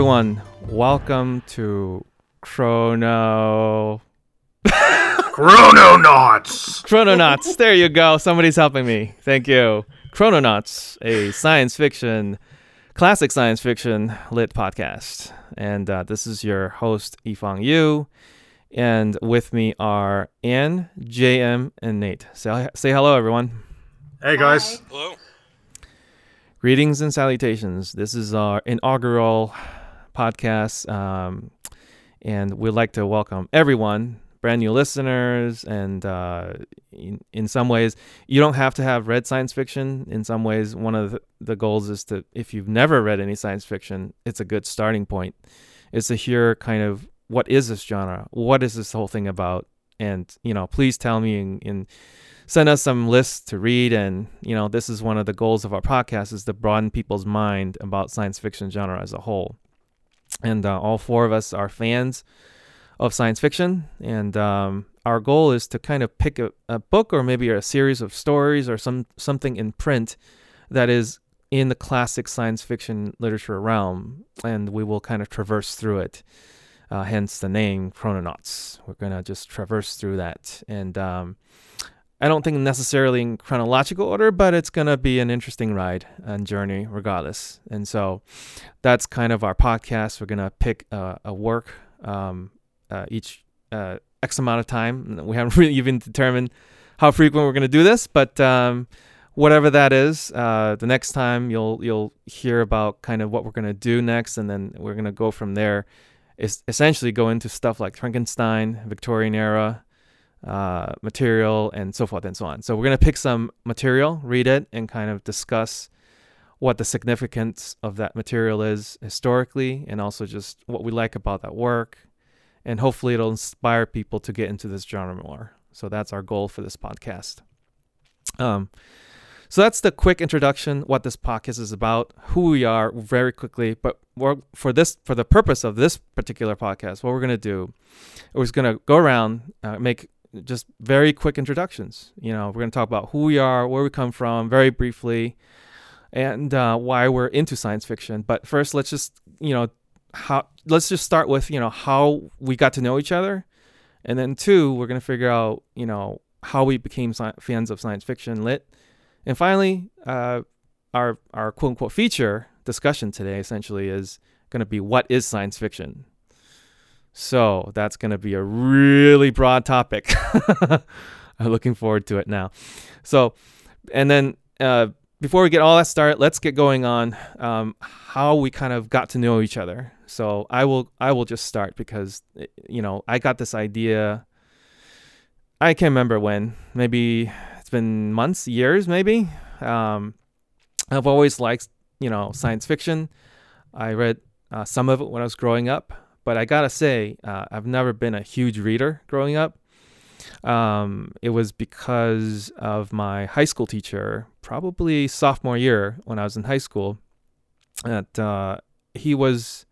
Hello, everyone. Welcome to Chrono. Chrononauts. Chrononauts. there you go. Somebody's helping me. Thank you. Chrononauts, a science fiction, classic science fiction lit podcast. And uh, this is your host, Yifang Yu. And with me are Ann, JM, and Nate. Say, say hello, everyone. Hey guys. Hello. Greetings and salutations. This is our inaugural podcast, um, and we'd like to welcome everyone, brand new listeners, and uh, in, in some ways, you don't have to have read science fiction. In some ways, one of the, the goals is to, if you've never read any science fiction, it's a good starting point. Is to hear kind of what is this genre, what is this whole thing about, and you know, please tell me and, in send us some lists to read and you know this is one of the goals of our podcast is to broaden people's mind about science fiction genre as a whole and uh, all four of us are fans of science fiction. And um, our goal is to kind of pick a, a book or maybe a series of stories or some something in print that is in the classic science fiction literature realm. And we will kind of traverse through it. Uh, hence the name chrononauts. We're going to just traverse through that. And um, I don't think necessarily in chronological order, but it's gonna be an interesting ride and journey regardless. And so that's kind of our podcast. We're gonna pick uh, a work um, uh, each uh, X amount of time. We haven't really even determined how frequent we're gonna do this, but um, whatever that is, uh, the next time you'll you'll hear about kind of what we're gonna do next, and then we're gonna go from there. Is essentially go into stuff like Frankenstein, Victorian era uh, material, and so forth and so on. So we're going to pick some material, read it, and kind of discuss what the significance of that material is historically, and also just what we like about that work. And hopefully, it'll inspire people to get into this genre more. So that's our goal for this podcast. Um, so that's the quick introduction, what this podcast is about, who we are, very quickly. But for this, for the purpose of this particular podcast, what we're gonna do, we're just gonna go around, uh, make just very quick introductions. You know, we're going to talk about who we are, where we come from, very briefly, and uh, why we're into science fiction. But first, let's just you know how let's just start with you know how we got to know each other, and then two, we're going to figure out you know how we became sci- fans of science fiction lit, and finally, uh, our our quote unquote feature discussion today essentially is going to be what is science fiction so that's going to be a really broad topic. I'm looking forward to it now. So, and then uh, before we get all that started, let's get going on um, how we kind of got to know each other. So I will I will just start because you know I got this idea. I can't remember when. Maybe it's been months, years, maybe. Um, I've always liked you know science fiction. I read uh, some of it when I was growing up. But I gotta say, uh, I've never been a huge reader growing up. Um, it was because of my high school teacher, probably sophomore year when I was in high school, that uh, he was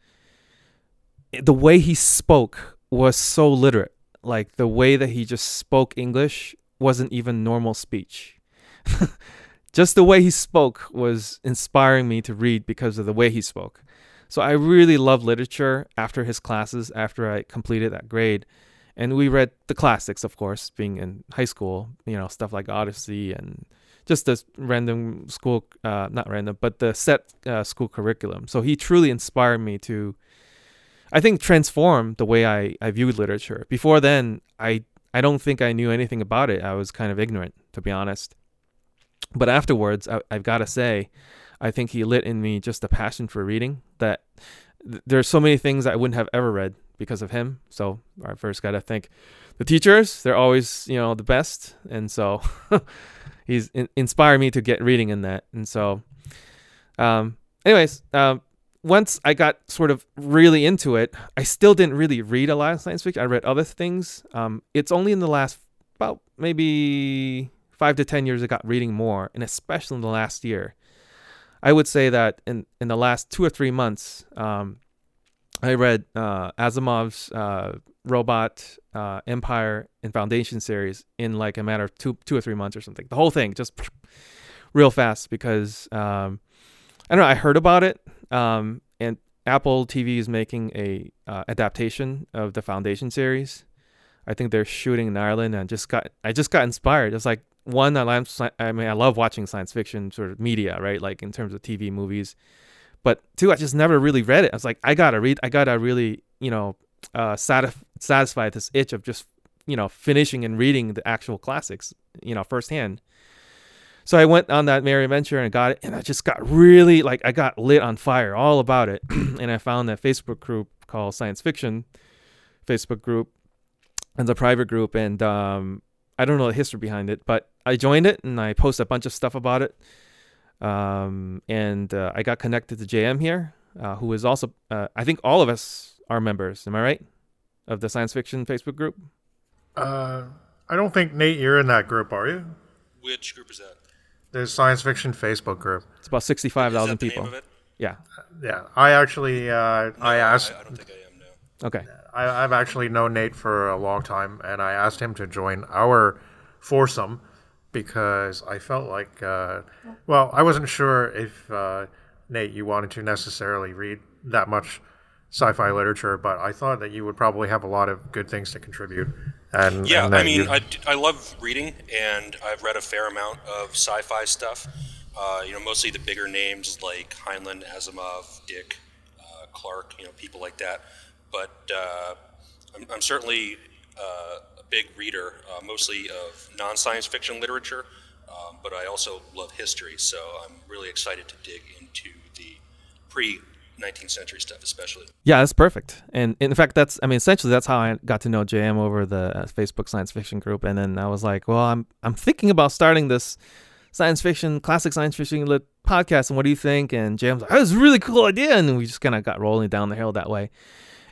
the way he spoke was so literate. Like the way that he just spoke English wasn't even normal speech. just the way he spoke was inspiring me to read because of the way he spoke. So I really loved literature after his classes, after I completed that grade. And we read the classics, of course, being in high school, you know, stuff like Odyssey and just the random school, uh, not random, but the set uh, school curriculum. So he truly inspired me to, I think, transform the way I, I viewed literature. Before then, I, I don't think I knew anything about it. I was kind of ignorant, to be honest. But afterwards, I, I've got to say, I think he lit in me just a passion for reading that th- there's so many things I wouldn't have ever read because of him. So I first got to thank the teachers. They're always, you know, the best. And so he's in- inspired me to get reading in that. And so, um, anyways, um, once I got sort of really into it, I still didn't really read a lot of science fiction. I read other things. Um, it's only in the last about maybe five to 10 years I got reading more, and especially in the last year. I would say that in in the last two or three months, um, I read uh, Asimov's uh, Robot uh, Empire and Foundation series in like a matter of two two or three months or something. The whole thing just real fast because um, I don't know. I heard about it um, and Apple TV is making a uh, adaptation of the Foundation series. I think they're shooting in Ireland, and just got I just got inspired. It's like one, I love, I mean, I love watching science fiction sort of media, right? Like in terms of TV movies. But two, I just never really read it. I was like, I gotta read. I gotta really, you know, uh, satisfy satisfy this itch of just, you know, finishing and reading the actual classics, you know, firsthand. So I went on that merry adventure and got it, and I just got really like I got lit on fire all about it, and I found that Facebook group called Science Fiction, Facebook group, and the private group, and um, I don't know the history behind it, but I joined it and I posted a bunch of stuff about it. Um, and uh, I got connected to JM here, uh, who is also, uh, I think all of us are members. Am I right? Of the science fiction Facebook group? Uh, I don't think, Nate, you're in that group, are you? Which group is that? The science fiction Facebook group. It's about 65,000 Is that the people. name of it? Yeah. Yeah. I actually, uh, I asked, I, I don't think I am. No. Okay. I, I've actually known Nate for a long time, and I asked him to join our foursome because I felt like, uh, well, I wasn't sure if uh, Nate you wanted to necessarily read that much sci-fi literature, but I thought that you would probably have a lot of good things to contribute. And Yeah, and I mean, you- I, d- I love reading, and I've read a fair amount of sci-fi stuff. Uh, you know, mostly the bigger names like Heinlein, Asimov, Dick, uh, Clarke. You know, people like that. But uh, I'm, I'm certainly uh, a big reader, uh, mostly of non-science fiction literature. Um, but I also love history, so I'm really excited to dig into the pre 19th century stuff, especially. Yeah, that's perfect. And in fact, that's I mean, essentially that's how I got to know JM over the uh, Facebook science fiction group. And then I was like, well, I'm I'm thinking about starting this science fiction, classic science fiction lit podcast. And what do you think? And JM's like, that was a really cool idea. And we just kind of got rolling down the hill that way.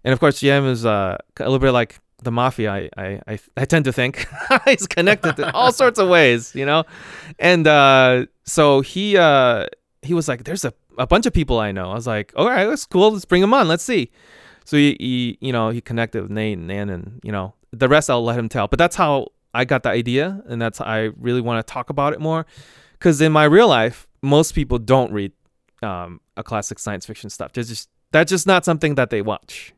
And of course, JM is uh, a little bit like the mafia. I I I, I tend to think he's connected in all sorts of ways, you know. And uh, so he uh, he was like, there's a a bunch of people I know. I was like, all right, that's cool. Let's bring them on. Let's see. So he, he you know, he connected with Nate and Ann, and you know, the rest I'll let him tell. But that's how I got the idea, and that's I really want to talk about it more, because in my real life, most people don't read um, a classic science fiction stuff. There's just that's just not something that they watch.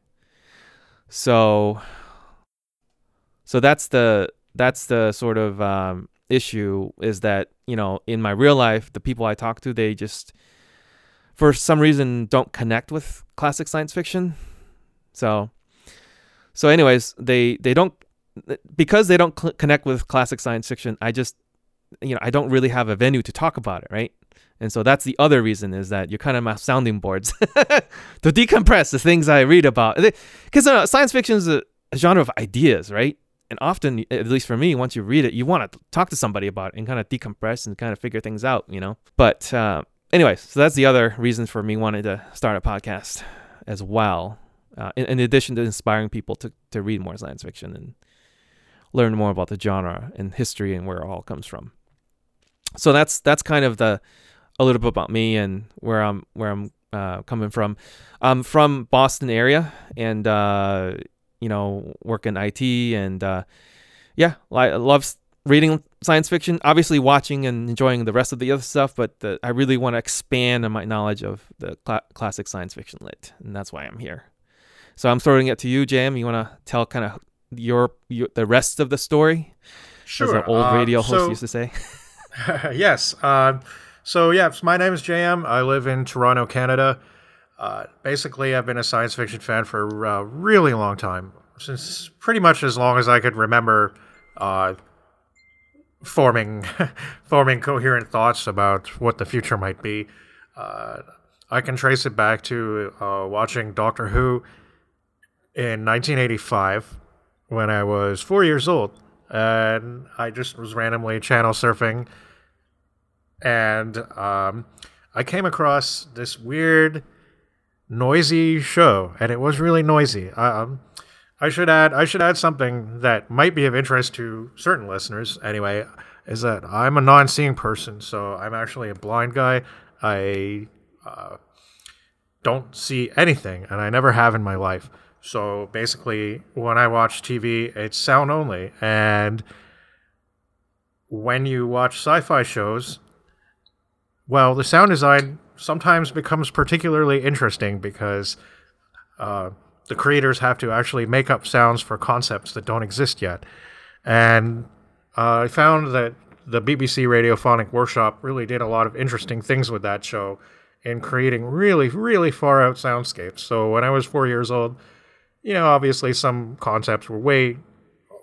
So, so that's the that's the sort of um, issue is that you know in my real life, the people I talk to, they just for some reason don't connect with classic science fiction. So so anyways, they they don't because they don't cl- connect with classic science fiction. I just you know, I don't really have a venue to talk about it, right? And so that's the other reason is that you're kind of my sounding boards to decompress the things I read about. Because uh, science fiction is a, a genre of ideas, right? And often, at least for me, once you read it, you want to talk to somebody about it and kind of decompress and kind of figure things out, you know? But uh, anyways, so that's the other reason for me wanting to start a podcast as well. Uh, in, in addition to inspiring people to, to read more science fiction and learn more about the genre and history and where it all comes from. So that's that's kind of the a little bit about me and where I'm where I'm uh, coming from. I'm from Boston area and uh, you know work in IT and uh, yeah, I love reading science fiction. Obviously, watching and enjoying the rest of the other stuff, but the, I really want to expand on my knowledge of the cla classic science fiction lit, and that's why I'm here. So I'm throwing it to you, Jam. You want to tell kind of your, your the rest of the story, sure. as an old radio host so- used to say. yes. Uh, so, yeah, my name is JM. I live in Toronto, Canada. Uh, basically, I've been a science fiction fan for a really long time, since pretty much as long as I could remember uh, forming, forming coherent thoughts about what the future might be. Uh, I can trace it back to uh, watching Doctor Who in 1985 when I was four years old. And I just was randomly channel surfing and um, I came across this weird, noisy show, and it was really noisy. Um, I should add, I should add something that might be of interest to certain listeners. Anyway, is that I'm a non-seeing person, so I'm actually a blind guy. I uh, don't see anything, and I never have in my life. So basically, when I watch TV, it's sound only, and when you watch sci-fi shows, well, the sound design sometimes becomes particularly interesting because uh, the creators have to actually make up sounds for concepts that don't exist yet. And uh, I found that the BBC Radiophonic Workshop really did a lot of interesting things with that show in creating really, really far out soundscapes. So when I was four years old, you know, obviously some concepts were way,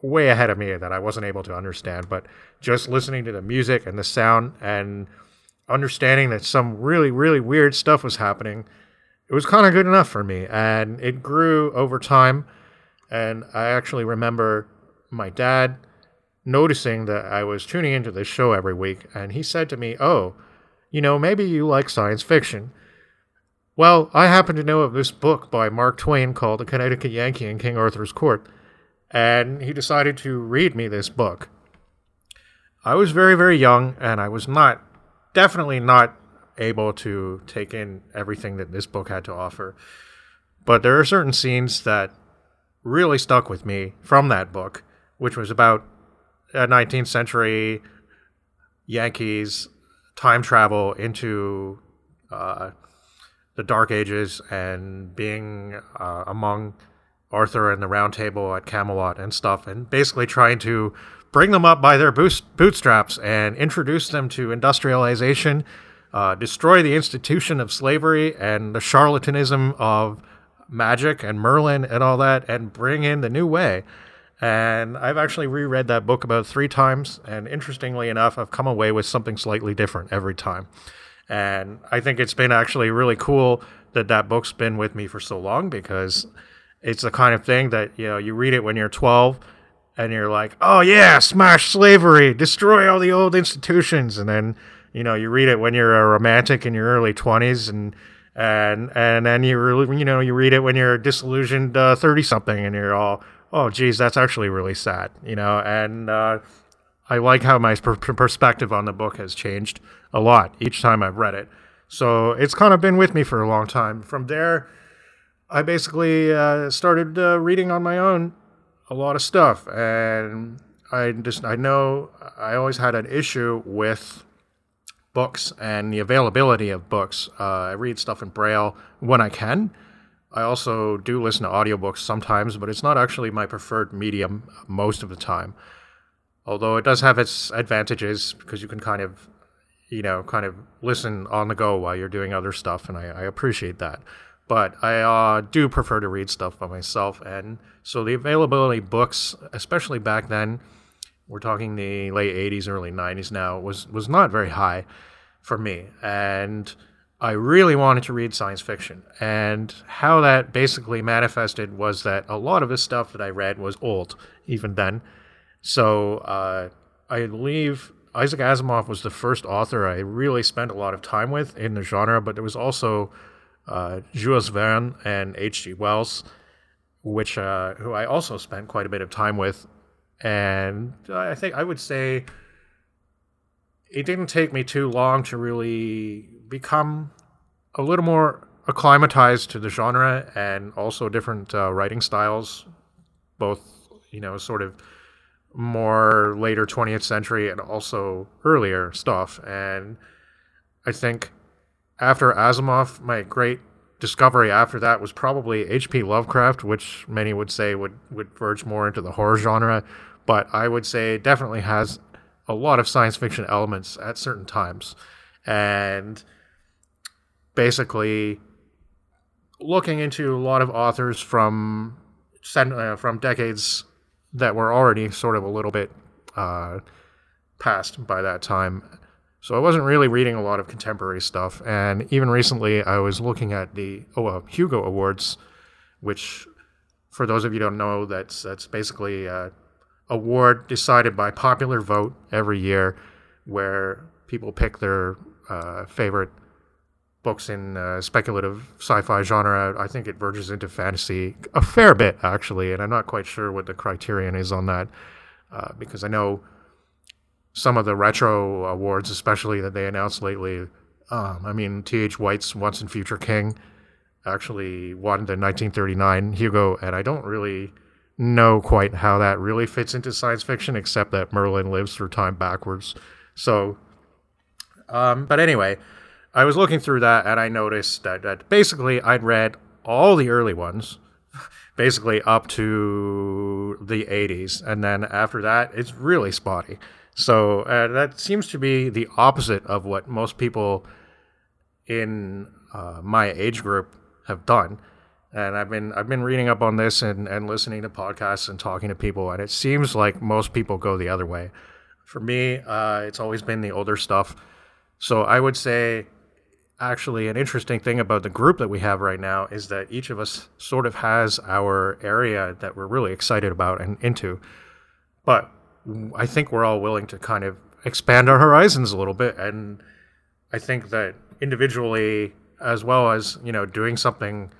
way ahead of me that I wasn't able to understand. But just listening to the music and the sound and understanding that some really, really weird stuff was happening, it was kind of good enough for me. And it grew over time. And I actually remember my dad noticing that I was tuning into this show every week. And he said to me, Oh, you know, maybe you like science fiction. Well, I happen to know of this book by Mark Twain called The Connecticut Yankee in King Arthur's Court. And he decided to read me this book. I was very, very young, and I was not, definitely not able to take in everything that this book had to offer. But there are certain scenes that really stuck with me from that book, which was about a 19th century Yankees time travel into uh, the Dark Ages and being uh, among Arthur and the Round Table at Camelot and stuff, and basically trying to bring them up by their bootstraps and introduce them to industrialization, uh, destroy the institution of slavery and the charlatanism of magic and Merlin and all that, and bring in the new way. And I've actually reread that book about three times, and interestingly enough, I've come away with something slightly different every time. And I think it's been actually really cool that that book's been with me for so long because it's the kind of thing that you know you read it when you're 12 and you're like, oh yeah, smash slavery, destroy all the old institutions, and then you know you read it when you're a romantic in your early 20s, and and and then you you know you read it when you're a disillusioned 30 uh, something, and you're all, oh geez, that's actually really sad, you know, and uh, I like how my per- perspective on the book has changed a lot each time I've read it. So it's kind of been with me for a long time. From there, I basically uh, started uh, reading on my own a lot of stuff, and I just I know I always had an issue with books and the availability of books. Uh, I read stuff in Braille when I can. I also do listen to audiobooks sometimes, but it's not actually my preferred medium most of the time. Although it does have its advantages because you can kind of, you know, kind of listen on the go while you're doing other stuff, and I, I appreciate that but I uh, do prefer to read stuff by myself. And so the availability books, especially back then, we're talking the late 80s, early 90s now, was, was not very high for me. And I really wanted to read science fiction. And how that basically manifested was that a lot of the stuff that I read was old, even then. So uh, I believe Isaac Asimov was the first author I really spent a lot of time with in the genre, but there was also uh, Jules Verne and H.G. Wells, which uh, who I also spent quite a bit of time with, and I think I would say it didn't take me too long to really become a little more acclimatized to the genre and also different uh, writing styles, both you know sort of more later 20th century and also earlier stuff, and I think after Asimov, my great discovery after that was probably H.P. Lovecraft, which many would say would, would verge more into the horror genre, but I would say definitely has a lot of science fiction elements at certain times. And basically, looking into a lot of authors from uh, from decades that were already sort of a little bit uh, past by that time, so I wasn't really reading a lot of contemporary stuff. And even recently, I was looking at the oh, uh, Hugo Awards, which, for those of you don't know, that's that's basically a award decided by popular vote every year, where people pick their uh, favorite books in uh, speculative sci-fi genre. I think it verges into fantasy a fair bit, actually, and I'm not quite sure what the criterion is on that, uh, because I know some of the retro awards, especially that they announced lately. Um, I mean, T.H. White's Once and Future King actually won the 1939 Hugo, and I don't really know quite how that really fits into science fiction, except that Merlin lives through time backwards. So, um, but anyway, I was looking through that and I noticed that, that basically I'd read all the early ones, basically up to the 80s. And then after that, it's really spotty. So uh, that seems to be the opposite of what most people in uh, my age group have done. And I've been I've been reading up on this and, and listening to podcasts and talking to people, and it seems like most people go the other way. For me, uh, it's always been the older stuff. So I would say actually an interesting thing about the group that we have right now is that each of us sort of has our area that we're really excited about and into. But I think we're all willing to kind of expand our horizons a little bit. And I think that individually, as well as, you know, doing something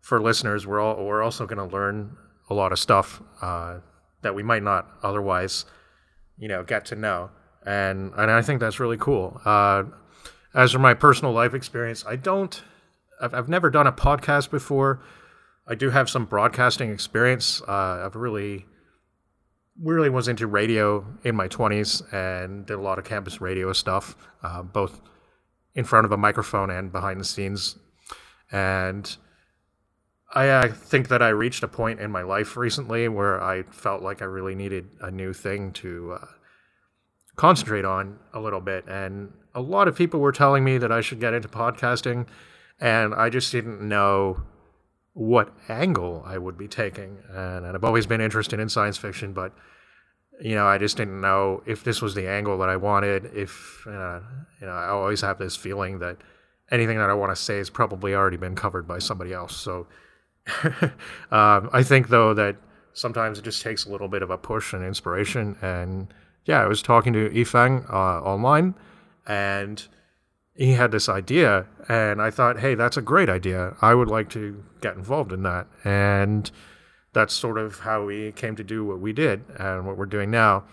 for listeners, we're all, we're also going to learn a lot of stuff uh, that we might not otherwise, you know, get to know. And, and I think that's really cool. Uh, as for my personal life experience, I don't, I've, I've never done a podcast before. I do have some broadcasting experience. Uh, I've really, really was into radio in my 20s and did a lot of campus radio stuff, uh, both in front of a microphone and behind the scenes. And I uh, think that I reached a point in my life recently where I felt like I really needed a new thing to uh, concentrate on a little bit. And a lot of people were telling me that I should get into podcasting, and I just didn't know what angle I would be taking. And, and I've always been interested in science fiction, but you know, I just didn't know if this was the angle that I wanted. If uh, you know, I always have this feeling that anything that I want to say has probably already been covered by somebody else. So um, I think though that sometimes it just takes a little bit of a push and inspiration. And yeah, I was talking to Yifeng uh, online and he had this idea and i thought hey that's a great idea. I would like to get involved in that. And that's sort of how we came to do what we did and what we're doing now.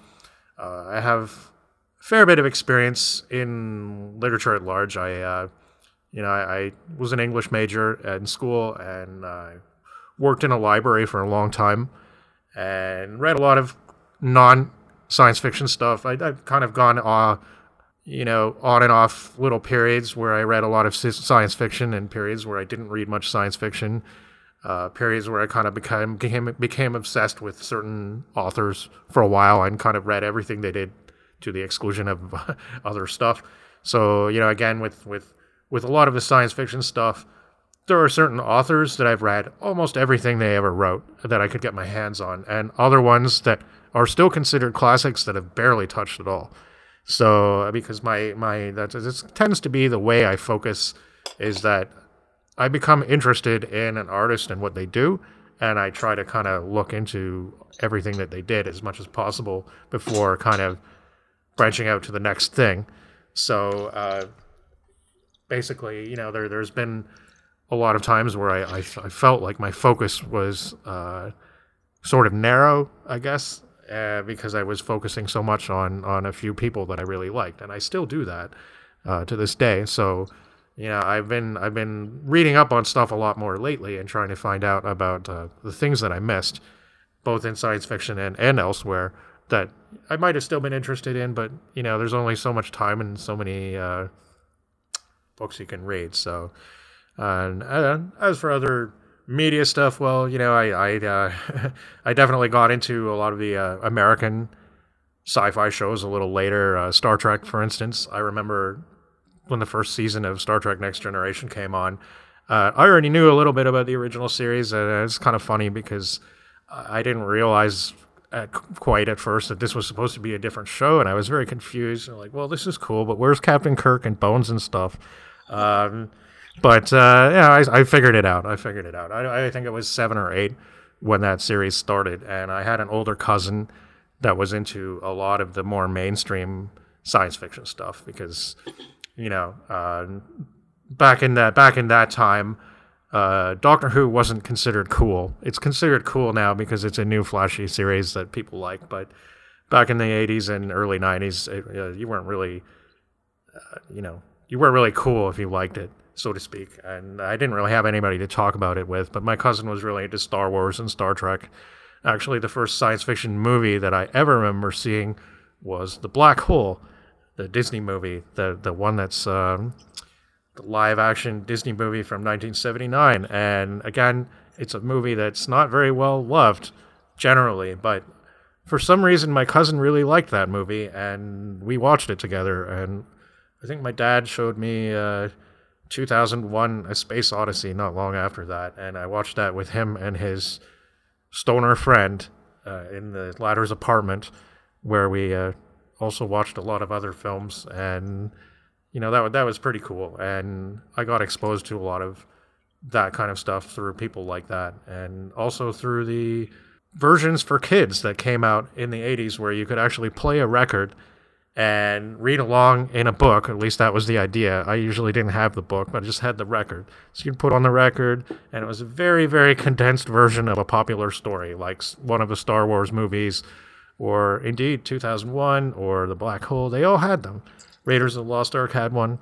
Uh, i have a fair bit of experience in literature at large. I uh, you know I, I, was an english major in school and i worked in a library for a long time and read a lot of non science fiction stuff. I, have kind of gone uh, you know, on and off little periods where I read a lot of science fiction and periods where I didn't read much science fiction. Uh, periods where I kind of became, became became obsessed with certain authors for a while and kind of read everything they did to the exclusion of other stuff. So you know, again, with with with a lot of the science fiction stuff, there are certain authors that I've read almost everything they ever wrote that I could get my hands on, and other ones that are still considered classics that have barely touched at all. So because my my that this tends to be the way I focus is that I become interested in an artist and what they do, and I try to kind of look into everything that they did as much as possible before kind of branching out to the next thing. So uh, basically, you know, there there's been a lot of times where I, I, I felt like my focus was uh, sort of narrow, I guess, uh, because I was focusing so much on on a few people that I really liked, and I still do that uh, to this day. So, you know, I've been I've been reading up on stuff a lot more lately and trying to find out about uh, the things that I missed, both in science fiction and and elsewhere that I might have still been interested in, but you know, there's only so much time and so many uh, books you can read. So, and as for other media stuff, well, you know, I I, uh, I definitely got into a lot of the uh, American sci-fi shows a little later. Uh, Star Trek, for instance, I remember when the first season of Star Trek: Next Generation came on. Uh, I already knew a little bit about the original series, and it's kind of funny because I didn't realize at, quite at first that this was supposed to be a different show, and I was very confused. like, well, this is cool, but where's Captain Kirk and Bones and stuff? Um, but uh, yeah, I, I, figured it out. I figured it out. I, I think it was seven or eight when that series started, and I had an older cousin that was into a lot of the more mainstream science fiction stuff because you know uh, back in that back in that time uh, Doctor Who wasn't considered cool. It's considered cool now because it's a new flashy series that people like. But back in the '80s and early '90s, it, uh, you weren't really, uh, you know, you weren't really cool if you liked it so to speak. And I didn't really have anybody to talk about it with, but my cousin was really into Star Wars and Star Trek. Actually, the first science fiction movie that I ever remember seeing was The Black Hole, the Disney movie, the the one that's um, the live action Disney movie from 1979. And again, it's a movie that's not very well loved generally, but for some reason, my cousin really liked that movie, and we watched it together. And I think my dad showed me uh, 2001: A Space Odyssey not long after that, and I watched that with him and his stoner friend uh, in the latter's apartment, where we uh, also watched a lot of other films, and you know that that was pretty cool. And I got exposed to a lot of that kind of stuff through people like that, and also through the versions for kids that came out in the 80s where you could actually play a record and read along in a book. At least that was the idea. I usually didn't have the book, but I just had the record. So you'd put on the record, and it was a very, very condensed version of a popular story, like one of the Star Wars movies, or indeed 2001, or The Black Hole. They all had them. Raiders of the Lost Ark had one.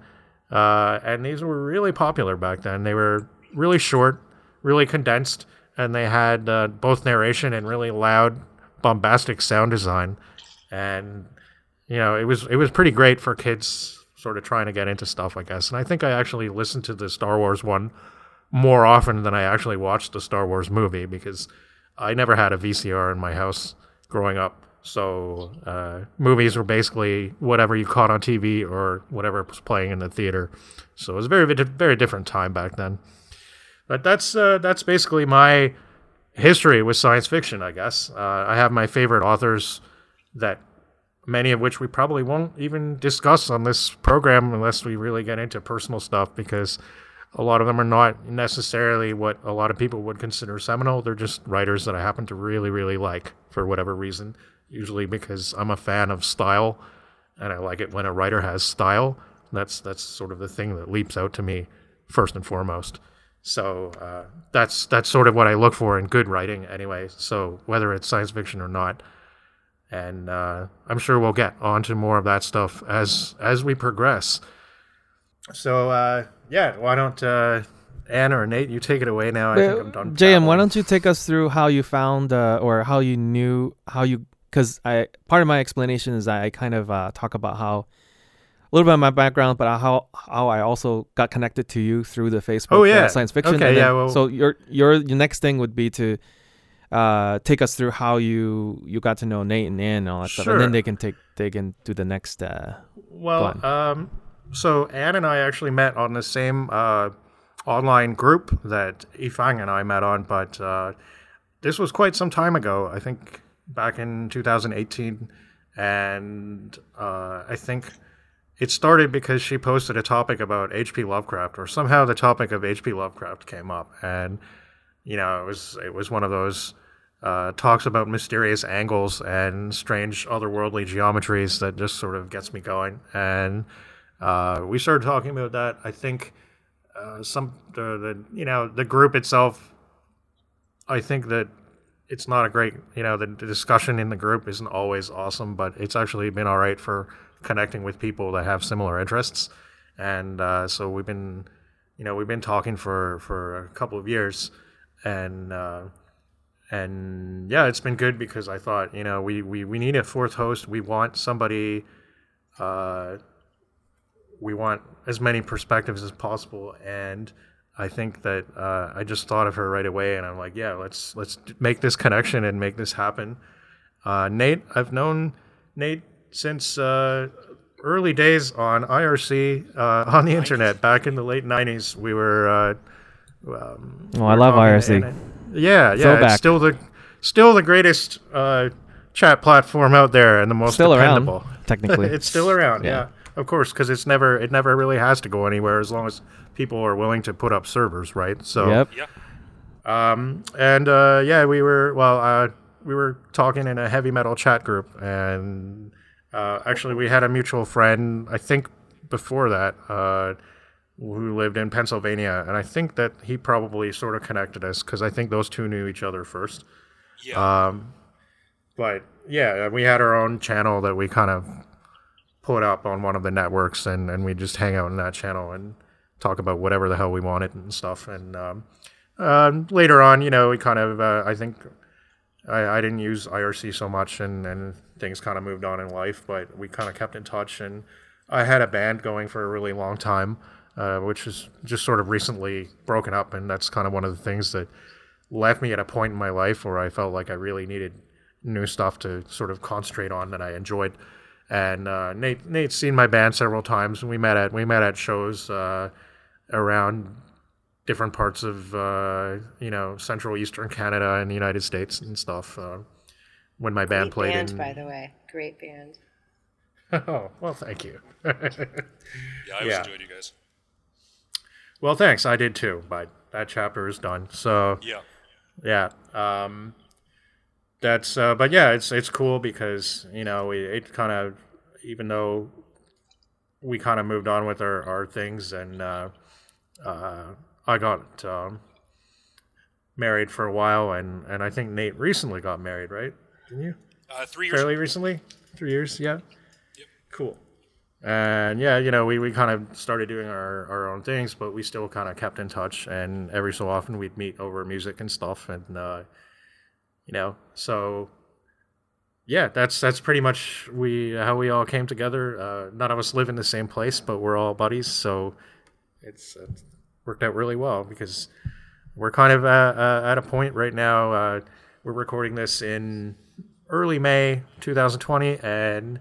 Uh, and these were really popular back then. They were really short, really condensed and they had uh, both narration and really loud, bombastic sound design, and you know it was it was pretty great for kids sort of trying to get into stuff, I guess. And I think I actually listened to the Star Wars one more often than I actually watched the Star Wars movie because I never had a VCR in my house growing up. So uh, movies were basically whatever you caught on TV or whatever was playing in the theater. So it was a very very different time back then. But that's uh, that's basically my history with science fiction. I guess uh, I have my favorite authors that many of which we probably won't even discuss on this program unless we really get into personal stuff because a lot of them are not necessarily what a lot of people would consider seminal. They're just writers that I happen to really, really like for whatever reason. Usually because I'm a fan of style, and I like it when a writer has style. That's that's sort of the thing that leaps out to me first and foremost. So uh, that's that's sort of what I look for in good writing, anyway. So whether it's science fiction or not, and uh, I'm sure we'll get onto more of that stuff as as we progress. So uh, yeah, why don't uh, Anna or Nate you take it away now? I think I'm done. JM, why don't you take us through how you found uh, or how you knew how you because I part of my explanation is I kind of uh, talk about how a little bit of my background, but how how I also got connected to you through the Facebook oh, yeah. uh, science fiction. Okay, then, yeah. Well, so your your your next thing would be to uh, take us through how you you got to know Nate and Ann and all that sure. stuff, and then they can take they can do the next. Uh, well, um, so Ann and I actually met on the same uh, online group that Yifang and I met on, but uh, this was quite some time ago. I think back in 2018, and uh, I think it started because she posted a topic about H.P. Lovecraft, or somehow the topic of H.P. Lovecraft came up, and you know, it was it was one of those uh, talks about mysterious angles and strange otherworldly geometries that just sort of gets me going. And uh, we started talking about that. I think uh, some the, the you know the group itself. I think that it's not a great you know the, the discussion in the group isn't always awesome, but it's actually been all right for connecting with people that have similar interests. And uh, so we've been, you know, we've been talking for for a couple of years, and uh, and yeah, it's been good because I thought, you know, we we, we need a fourth host. We want somebody. Uh, we want as many perspectives as possible, and I think that uh, I just thought of her right away, and I'm like, yeah, let's let's make this connection and make this happen. Uh, Nate, I've known Nate since uh, early days on IRC uh, on the internet back in the late '90s. We were. Um, oh, I love IRC. yeah, yeah, it's still the still the greatest uh, chat platform out there and the most still dependable. Around, technically, it's still around. Yeah. yeah. of course, because it's never it never really has to go anywhere as long as people are willing to put up servers, right? So. Yep. Yep. Um, and uh, yeah, we were well. Uh, we were talking in a heavy metal chat group, and uh, actually, we had a mutual friend, I think before that, uh, who lived in Pennsylvania. And I think that he probably sort of connected us because I think those two knew each other first. Yeah. Um, but yeah, we had our own channel that we kind of put up on one of the networks, and, and we just hang out in that channel and talk about whatever the hell we wanted and stuff. And um, uh, later on, you know, we kind of, uh, I think I, I didn't use IRC so much, and, and things kind of moved on in life, but we kind of kept in touch. And I had a band going for a really long time uh, which is just sort of recently broken up, and that's kind of one of the things that left me at a point in my life where I felt like I really needed new stuff to sort of concentrate on that I enjoyed. And uh, Nate Nate's seen my band several times. We met at we met at shows uh, around different parts of uh, you know central eastern Canada and the United States and stuff. Uh, when my band Great played band, in by the way. Great band. oh well, thank you. Yeah, I always Yeah. enjoyed you guys. Well, thanks. I did too, but that chapter is done. So Yeah. yeah, um, that's. Uh, but yeah, it's it's cool because you know we it kind of even though we kind of moved on with our our things and uh, uh, I got um, married for a while and and I think Nate recently got married, right? Didn't you? Uh, three years. fairly recently three years yeah Yep. cool and yeah you know we, we kind of started doing our, our own things but we still kind of kept in touch. And every so often we'd meet over music and stuff and uh, you know so yeah that's that's pretty much we how we all came together. Uh, none of us live in the same place but we're all buddies. So it's, it's worked out really well because we're kind of uh, uh, at a point right now uh, we're recording this in early May 2020, and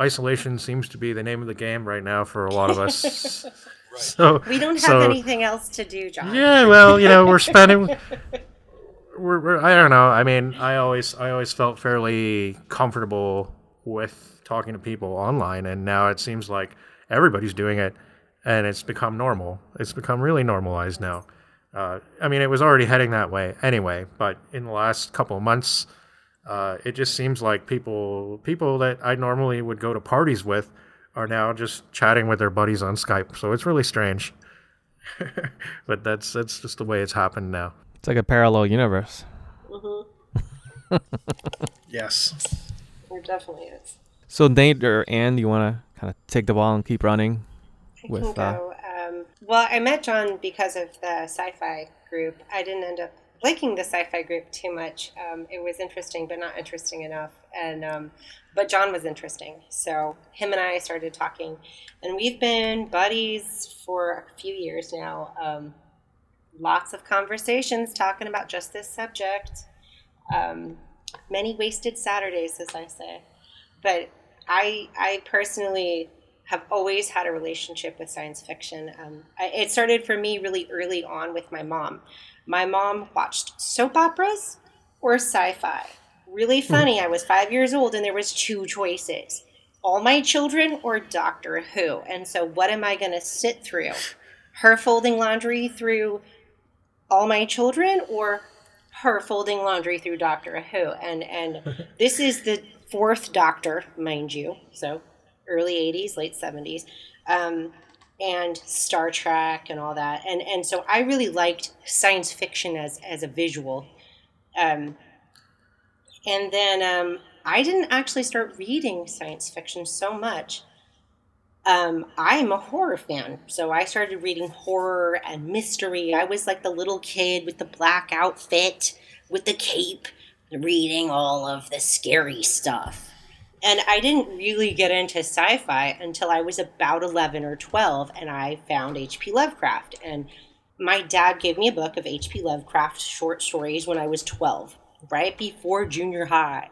isolation seems to be the name of the game right now for a lot of us. So We don't have so- anything else to do, John. Yeah, well, you know, we're spending. We're, we're, I don't know. I mean, I always, I always felt fairly comfortable with talking to people online, and now it seems like everybody's doing it, and it's become normal. It's become really normalized now. Uh, I mean, it was already heading that way anyway, but in the last couple of months, uh, it just seems like people, people that I normally would go to parties with, are now just chatting with their buddies on Skype. So it's really strange. but that's that's just the way it's happened now. It's like a parallel universe. Yes. It definitely is. So Nate or Ann, you want to kind of take the ball and keep running? I With, can uh, go. Um, well, I met John because of the sci-fi group. I didn't end up liking the sci-fi group too much. Um, it was interesting, but not interesting enough. And um, but John was interesting, so him and I started talking, and we've been buddies for a few years now. Um, lots of conversations talking about just this subject. Um, many wasted Saturdays, as I say. But I, I personally have always had a relationship with science fiction. Um, I, it started for me really early on with my mom. My mom watched soap operas or sci-fi. Really funny. I was five years old, and there was two choices: All My Children or Doctor Who. And so, what am I going to sit through? Her folding laundry through All My Children, or her folding laundry through Doctor Who? And and this is the fourth Doctor, mind you. So early 80s, late 70s, um, and Star Trek and all that. And and so I really liked science fiction as as a visual. Um, and then um, I didn't actually start reading science fiction so much. Um, I'm a horror fan, so I started reading horror and mystery. I was like the little kid with the black outfit, with the cape, reading all of the scary stuff. And I didn't really get into sci fi until I was about 11 or 12, and I found H.P. Lovecraft. And my dad gave me a book of H.P. Lovecraft short stories when I was 12, right before junior high.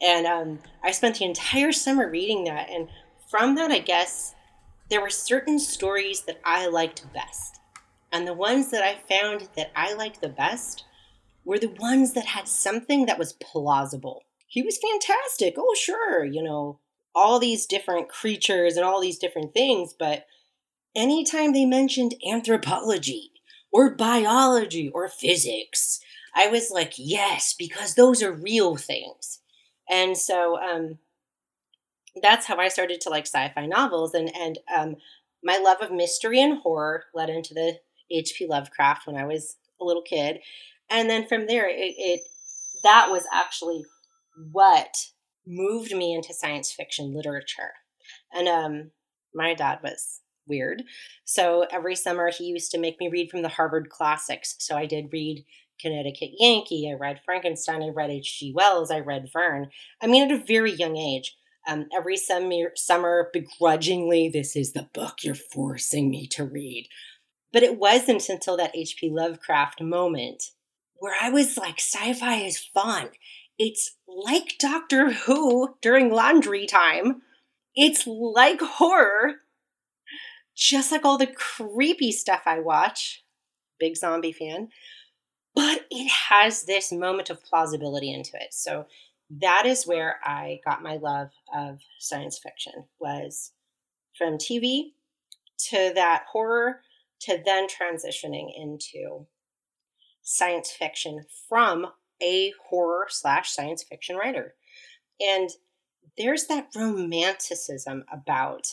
And um, I spent the entire summer reading that. And from that, I guess there were certain stories that I liked best. And the ones that I found that I liked the best were the ones that had something that was plausible. He was fantastic. Oh, sure, you know, all these different creatures and all these different things, but anytime they mentioned anthropology or biology or physics, I was like, yes, because those are real things. And so um, that's how I started to like sci-fi novels, and and um, my love of mystery and horror led into the H.P. Lovecraft when I was a little kid, and then from there, it, it that was actually what moved me into science fiction literature. And um, my dad was weird, so every summer he used to make me read from the Harvard classics. So I did read Connecticut Yankee, I read Frankenstein, I read H.G. Wells, I read Verne. I mean, at a very young age. Um, every summer, summer, begrudgingly, this is the book you're forcing me to read. But it wasn't until that H.P. Lovecraft moment where I was like, sci fi is fun. It's like Doctor Who during laundry time. It's like horror, just like all the creepy stuff I watch. Big zombie fan. But it has this moment of plausibility into it. So that is where I got my love of science fiction was from TV to that horror to then transitioning into science fiction from a horror slash science fiction writer. And there's that romanticism about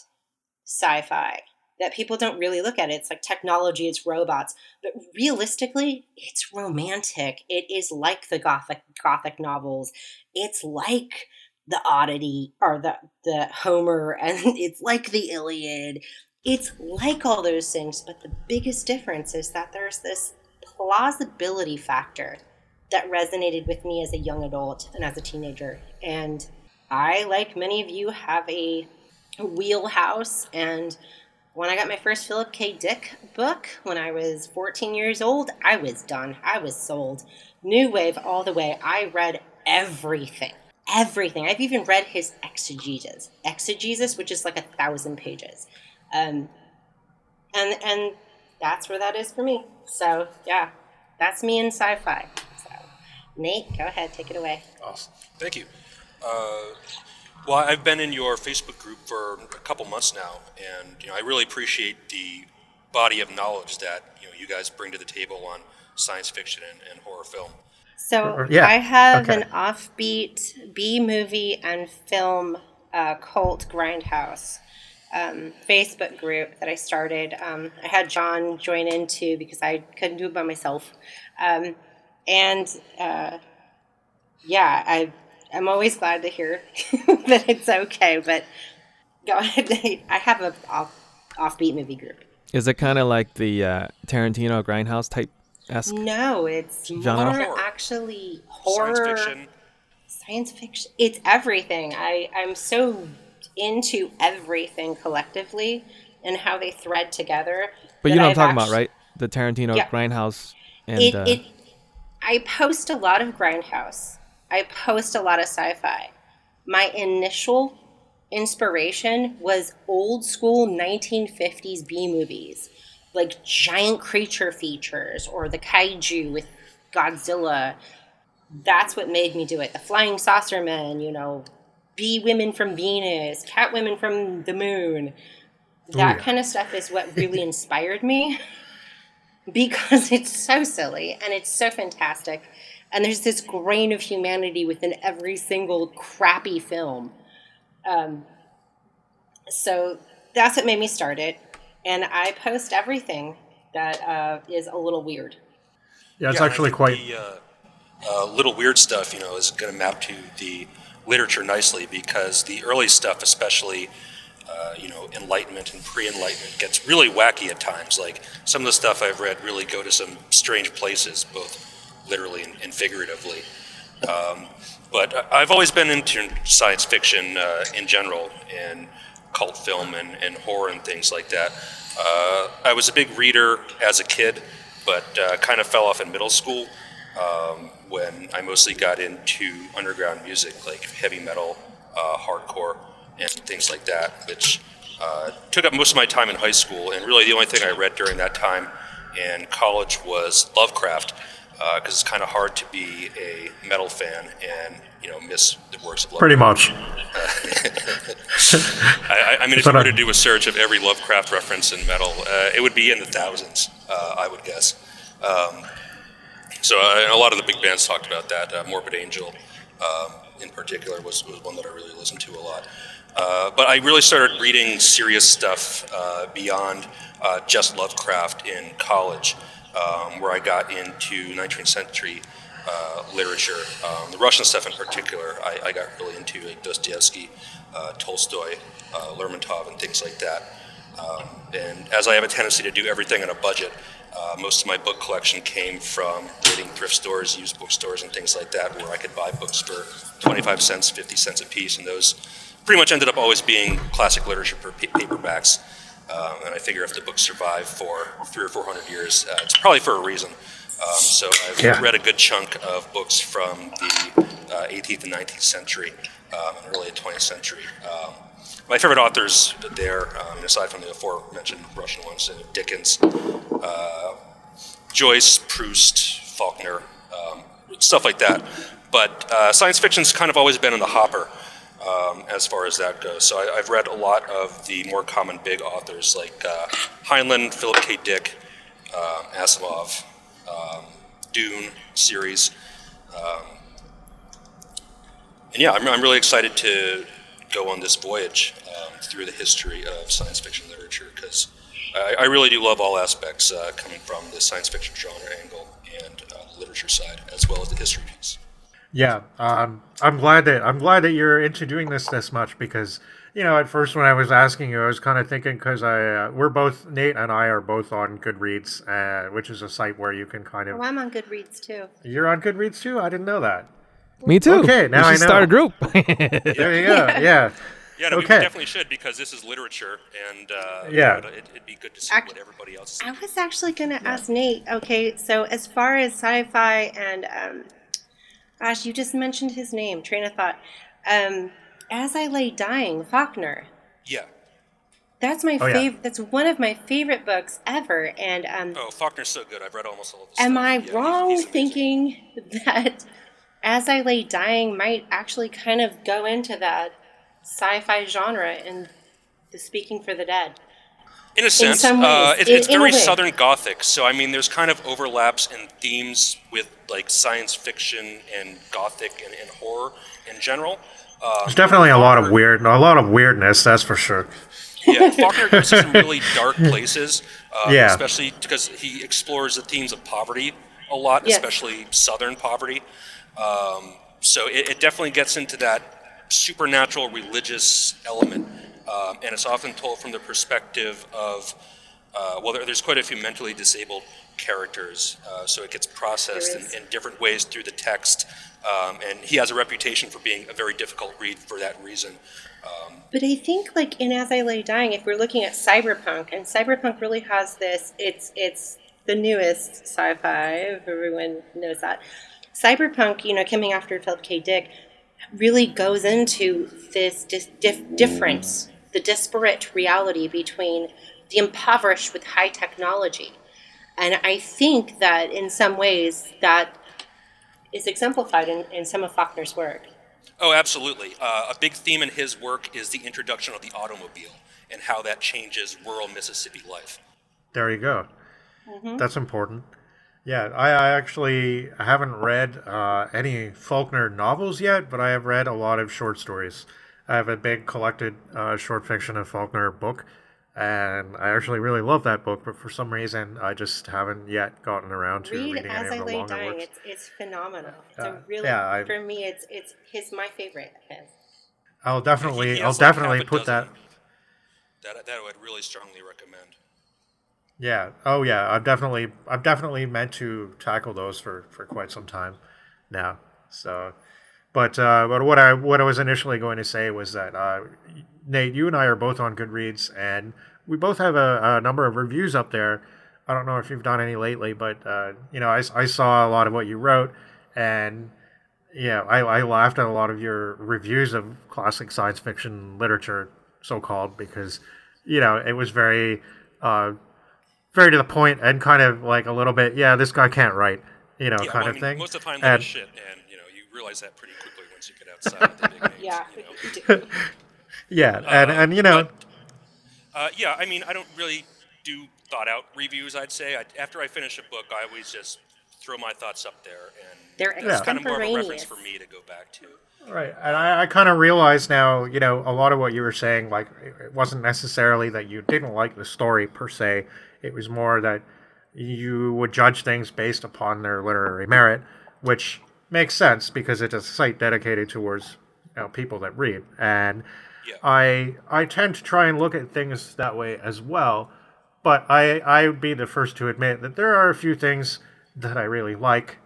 sci fi that people don't really look at. It's like technology, it's robots, but realistically, it's romantic. It is like the gothic gothic novels. It's like the Odyssey or the the Homer, and it's like the Iliad. It's like all those things, but the biggest difference is that there's this plausibility factor that resonated with me as a young adult and as a teenager. And I, like many of you, have a wheelhouse. And when I got my first Philip K. Dick book when I was 14 years old, I was done. I was sold. New Wave all the way. I read everything. Everything. I've even read his exegesis. Exegesis, which is like a thousand pages. Um, and and that's where that is for me. So yeah, that's me in sci-fi. Nate, go ahead, take it away. Awesome. Thank you. Uh, well, I've been in your Facebook group for a couple months now, and you know, I really appreciate the body of knowledge that you know you guys bring to the table on science fiction and, and horror film. So yeah. I have okay. an offbeat B movie and film uh, cult grindhouse um, Facebook group that I started. Um, I had John join into because I couldn't do it by myself. Um, and uh, yeah, I I'm always glad to hear that it's okay. But go ahead. I have a off, offbeat movie group. Is it kind of like the uh, Tarantino Grindhouse type? No, it's genre? more actually horror, science fiction. Science fiction. It's everything. I I'm so into everything collectively and how they thread together. But you know what I'm talking actually, about, right? The Tarantino yeah. Grindhouse. And, it, uh, it I post a lot of Grindhouse. I post a lot of sci fi. My initial inspiration was old school 1950s B movies, like giant creature features or the kaiju with Godzilla. That's what made me do it. The flying saucer men, you know, bee women from Venus, cat women from the moon. Oh, that Ooh. kind of stuff is what really inspired me because it's so silly and it's so fantastic. And there's this grain of humanity within every single crappy film. Um, so that's what made me start it. And I post everything that uh, is a little weird. Yeah, it's yeah, actually quite. The, uh, uh, little weird stuff, you know, is going to map to the literature nicely because the early stuff, especially uh, you know, enlightenment and pre-enlightenment gets really wacky at times. Like some of the stuff I've read really go to some strange places, both literally and, and figuratively. Um, but I've always been into science fiction uh, in general, and cult film and, and, horror and things like that. Uh, I was a big reader as a kid, but uh, kind of fell off in middle school um, when I mostly got into underground music like heavy metal, uh, hardcore and things like that, which uh, took up most of my time in high school. And really, the only thing I read during that time in college was Lovecraft, because uh, it's kind of hard to be a metal fan and you know miss the works of Lovecraft. Pretty much. I, I, mean, if you were to do a search of every Lovecraft reference in metal, uh, it would be in the thousands, uh, I would guess. Um, so uh, a lot of the big bands talked about that. Uh, Morbid Angel, um, in particular, was, was one that I really listened to a lot. Uh, but I really started reading serious stuff uh, beyond uh, just Lovecraft in college, um, where I got into 19th century uh, literature. Um, the Russian stuff in particular, I, I got really into, like Dostoevsky, uh, Tolstoy, Lermontov, and things like that. Um, and as I have a tendency to do everything on a budget, most of my book collection came from raiding thrift stores, used bookstores, and things like that, where I could buy books for 25 cents, 50 cents a piece, and those pretty much ended up always being classic literature for pa- paperbacks. Um, and I figure if the books survive for three or four hundred years, uh, it's probably for a reason. Um, so I've Yeah. read a good chunk of books from the uh, 18th and 19th century um, and early 20th century. Um, my favorite authors there, um, aside from the aforementioned Russian ones, uh, Dickens, uh, Joyce, Proust, Faulkner, um, stuff like that. But uh, science fiction's kind of always been in the hopper um, as far as that goes. So I, I've read a lot of the more common big authors like uh, Heinlein, Philip K. Dick, uh, Asimov, um, Dune series. Um, and yeah, I'm, I'm really excited to go on this voyage um, through the history of science fiction literature because I, I really do love all aspects uh, coming from the science fiction genre angle and uh, the literature side as well as the history piece. Yeah, um, I'm glad that I'm glad that you're into doing this this much because you know at first when I was asking you, I was kind of thinking because I uh, we're both Nate and I are both on Goodreads, uh, which is a site where you can kind of Oh, I'm on Goodreads too. you're on Goodreads too. I didn't know that. Me too. Okay, now we I should start a group. There you go. Yeah. Yeah, no, Okay. we definitely should because this is literature, and uh, Yeah. you know, it, it'd be good to see Act- what everybody else is. I was actually going to ask Nate. Okay, so as far as sci-fi and, um, gosh, you just mentioned his name. Train of thought. Um, as I lay dying, Faulkner. Yeah. That's my Oh, yeah. favorite. That's one of my favorite books ever. And um, Oh, Faulkner's so good. I've read almost all of his am stuff. I Yeah, wrong he's amazing. thinking that as I lay dying might actually kind of go into that sci-fi genre and the Speaking for the Dead? In a sense, some uh, it, it's in very way. Southern Gothic. So I mean, there's kind of overlaps and themes with like science fiction and Gothic and, and horror in general. Um, There's definitely a lot of weird, a lot of weirdness. That's for sure. yeah, Faulkner goes to some really dark places, uh, Yeah. especially because he explores the themes of poverty a lot, Yes. especially Southern poverty. Um, so it, it definitely gets into that supernatural religious element, um, and it's often told from the perspective of uh, well, there, there's quite a few mentally disabled characters, uh, so it gets processed in, in different ways through the text, um, and he has a reputation for being a very difficult read for that reason. But I think, like in As I Lay Dying, if we're looking at cyberpunk, and cyberpunk really has this, it's it's the newest sci-fi. Everyone knows that, cyberpunk, you know, coming after Philip K. Dick, really goes into this dis- dif- difference, the disparate reality between the impoverished with high technology, and I think that in some ways that is exemplified in, in some of Faulkner's work. Oh, absolutely. Uh, a big theme in his work is the introduction of the automobile and how that changes rural Mississippi life. There you go. That's important. Yeah, I, I actually haven't read uh, any Faulkner novels yet, but I have read a lot of short stories. I have a big collected uh, short fiction of Faulkner book, and I actually really love that book, but for some reason I just haven't yet gotten around to Read reading As any I of the Lay longer Dying. works. It's it's phenomenal. It's Uh, a really yeah, I- for me. It's it's his my favorite of his. I'll He- definitely, he I'll has like half definitely a put that. dozen That, that I would really strongly recommend. Yeah. Oh, yeah. I've definitely, I've definitely meant to tackle those for for quite some time now. So, but uh, but what I what I was initially going to say was that uh, Nate, you and I are both on Goodreads, and we both have a, a number of reviews up there. I don't know if you've done any lately, but uh, you know, I, I saw a lot of what you wrote, and yeah, I, I laughed at a lot of your reviews of classic science fiction literature, so called, because you know it was very. Uh, very to the point and kind of like a little bit, yeah, this guy can't write, you know, Yeah, kind well, I of mean, thing. most of the time that And- is shit, and you know you realize that pretty quickly once you get outside of the big names. Yeah. You know? yeah, and and you know, but- Uh, yeah, I mean, I don't really do thought out reviews. I'd say I, after I finish a book, I always just throw my thoughts up there, and They're that's kind of more of a reference for me to go back to. right, and I, I kind of realize now, you know, a lot of what you were saying, like, it it wasn't necessarily that you didn't like the story per se. It was more that you would judge things based upon their literary merit, which makes sense because it's a site dedicated towards you know, people that read, and Yeah. I I tend to try and look at things that way as well, but I I would be the first to admit that there are a few things that I really like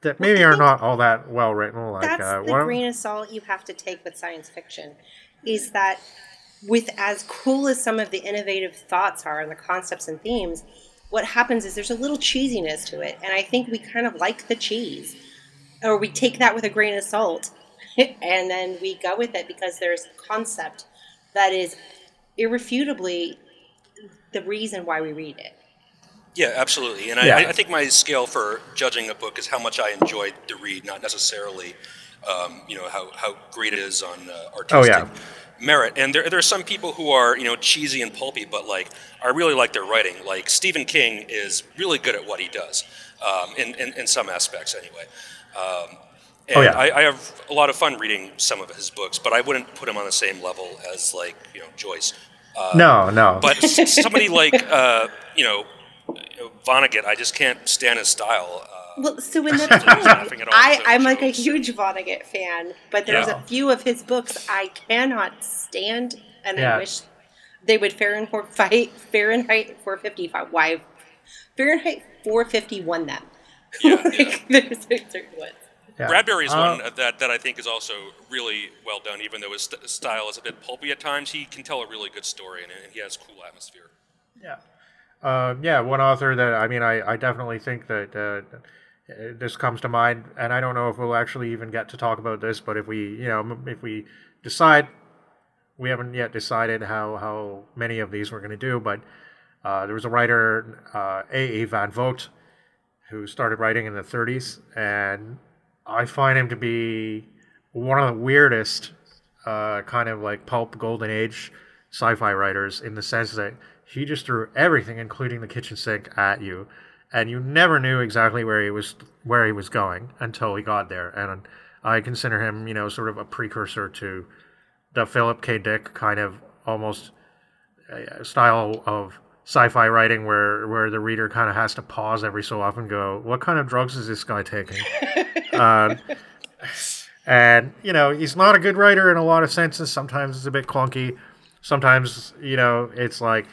that maybe I are not all that well written. Like That's uh, the one of- grain of salt you have to take with science fiction. is that with as cool as some of the innovative thoughts are and the concepts and themes, what happens is there's a little cheesiness to it. And I think we kind of like the cheese, or we take that with a grain of salt, and then we go with it because there's a concept that is irrefutably the reason why we read it. Yeah, absolutely. And Yeah. I, I think my scale for judging a book is how much I enjoyed the read, not necessarily, um, you know, how, how great it is on uh, artistic Oh, yeah. merit. And there, there are some people who are, you know, cheesy and pulpy, but like I really like their writing. Like Stephen King is really good at what he does, um, in, in, in some aspects anyway. Um, and Oh, yeah. I, I have a lot of fun reading some of his books, but I wouldn't put him on the same level as like, you know, Joyce. Uh, No, no. but somebody like uh, you know Vonnegut, I just can't stand his style. Uh, Well, so in the laughing I, the I'm like a huge Vonnegut fan, but there's Yeah. a few of his books I cannot stand, and Yeah. I wish they would Fahrenheit Fahrenheit 455 why Fahrenheit 451 them. Yeah, like, there's certain ones. Yeah. Bradbury's Uh, one that that I think is also really well done, even though his st- style is a bit pulpy at times. He can tell a really good story, and, and he has cool atmosphere. Yeah. Uh, yeah, one author that I mean, I, I definitely think that uh, this comes to mind, and I don't know if we'll actually even get to talk about this, but if we, you know, if we decide, we haven't yet decided how, how many of these we're going to do, but uh, there was a writer, uh, A.E. Van Vogt, who started writing in the 30s, and I find him to be one of the weirdest uh, kind of like pulp golden age sci-fi writers in the sense that he just threw everything, including the kitchen sink, at you, and you never knew exactly where he was where he was going until he got there. And I consider him, you know, sort of a precursor to the Philip K. Dick kind of almost uh, style of sci-fi writing where where the reader kind of has to pause every so often and go what kind of drugs is this guy taking? Um, and you know he's not a good writer in a lot of senses. Sometimes it's a bit clunky. Sometimes you know it's like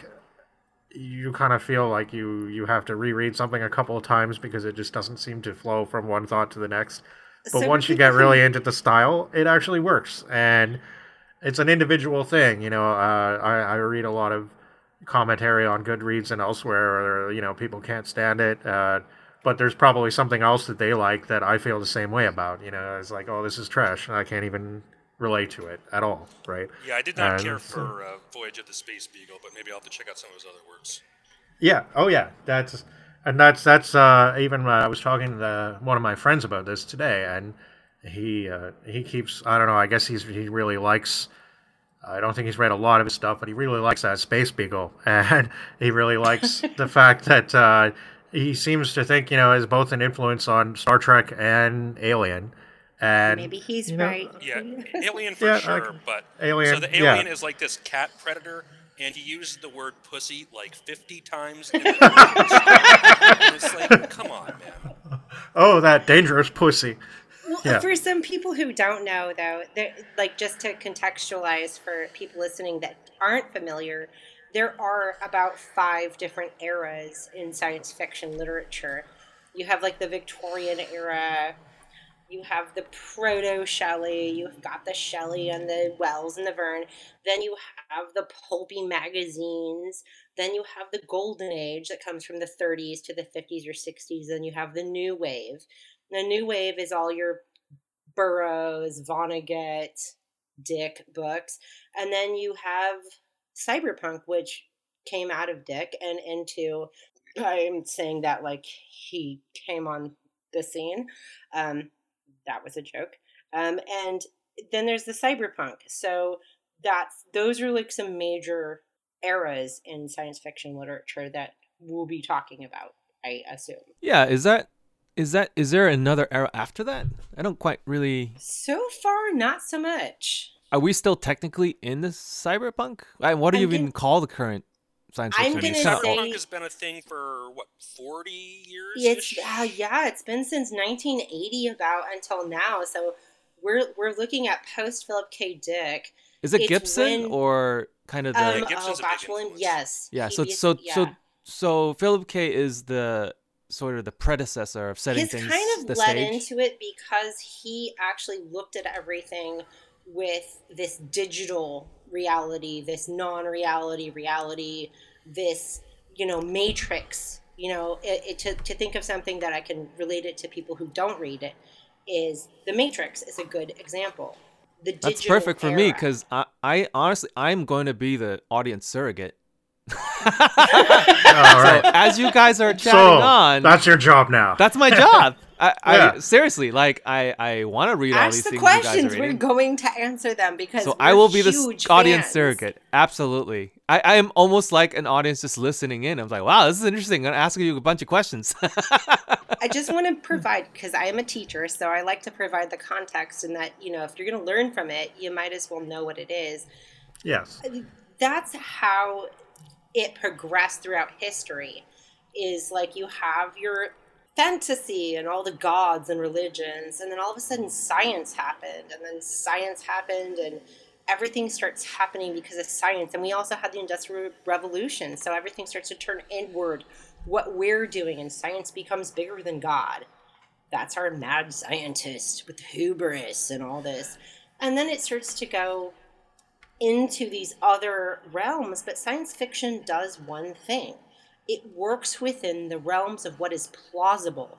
you kind of feel like you you have to reread something a couple of times because it just doesn't seem to flow from one thought to the next. But So once you get really into the style it actually works. And it's an individual thing you know uh, I, I read a lot of commentary on goodreads and elsewhere or you know people can't stand it uh, but there's probably something else that they like that i feel the same way about you know it's like oh this is trash and i can't even relate to it at all right Yeah, I did not And care for uh, Voyage of the Space Beagle, but maybe I'll have to check out some of his other works. Yeah. Oh, yeah. That's and that's that's uh, even uh, I was talking to one of my friends about this today, and he uh, he keeps I don't know I guess he's he really likes. I don't think he's read a lot of his stuff, but he really likes that Space Beagle, and he really likes the fact that uh, he seems to think you know is both an influence on Star Trek and Alien, and Maybe he's you know, right. Yeah, Alien for Yeah, sure, can- but Alien, So the yeah. alien is like this cat predator, and he uses the word pussy like fifty times. In the and it's like, come on, man. oh that dangerous pussy. Well, Yeah. for some people who don't know, though, like just to contextualize for people listening that aren't familiar, there are about five different eras in science fiction literature. You have like the Victorian era. You have the proto Shelley. You've got the Shelley and the Wells and the Verne. Then you have the pulpy magazines. Then you have the Golden Age that comes from the 30s to the 50s or 60s. Then you have the New Wave. The new wave is all your Burroughs, Vonnegut, Dick books. And then you have cyberpunk, which came out of Dick and into, I'm saying that like he came on the scene. Um, that was a joke. Um, and then there's the cyberpunk. So that's, those are like some major eras in science fiction literature that we'll be talking about, I assume. Yeah, is that is that is there another era after that? I don't quite really. So far, not so much. Are we still technically in the cyberpunk? I, what do I'm you gonna- even call the current science I'm fiction? gonna It's say- Cyberpunk has been a thing for what forty years. It's uh, yeah, it's been since 1980 about until now. So we're we're looking at post Philip K. Dick. is it it's Gibson when- or kind of the? Um, Gibson's oh a big gosh, William, yes. yeah. he So be- so so so Philip K. is the sort of the predecessor of setting he's things kind of the led stage. into it because he actually looked at everything with this digital reality, this non-reality reality, this you know matrix. You know, it, it, to to think of something that I can relate it to people who don't read it is the Matrix is a good example. The That's perfect for me because I, I honestly I'm going to be the audience surrogate. All right. So as you guys are chatting so on, that's your job now. that's my job. I, I seriously like I I want to read all these Ask the things you guys questions. are We're going to answer them because So we're I will be the huge audience fans. surrogate. Absolutely. I, I am almost like an audience just listening in. I'm like, wow, this is interesting. I'm gonna ask you a bunch of questions. I just want to provide because I am a teacher, so I like to provide the context and that you know if you're going to learn from it, you might as well know what it is. yes. That's how it progressed throughout history. Is like you have your fantasy and all the gods and religions, and then all of a sudden science happened, and then science happened, and everything starts happening because of science. And we also had the Industrial Revolution, so everything starts to turn inward. What we're doing, and science becomes bigger than God. That's our mad scientist with hubris and all this. And then it starts to go into these other realms, but science fiction does one thing. It works within the realms of what is plausible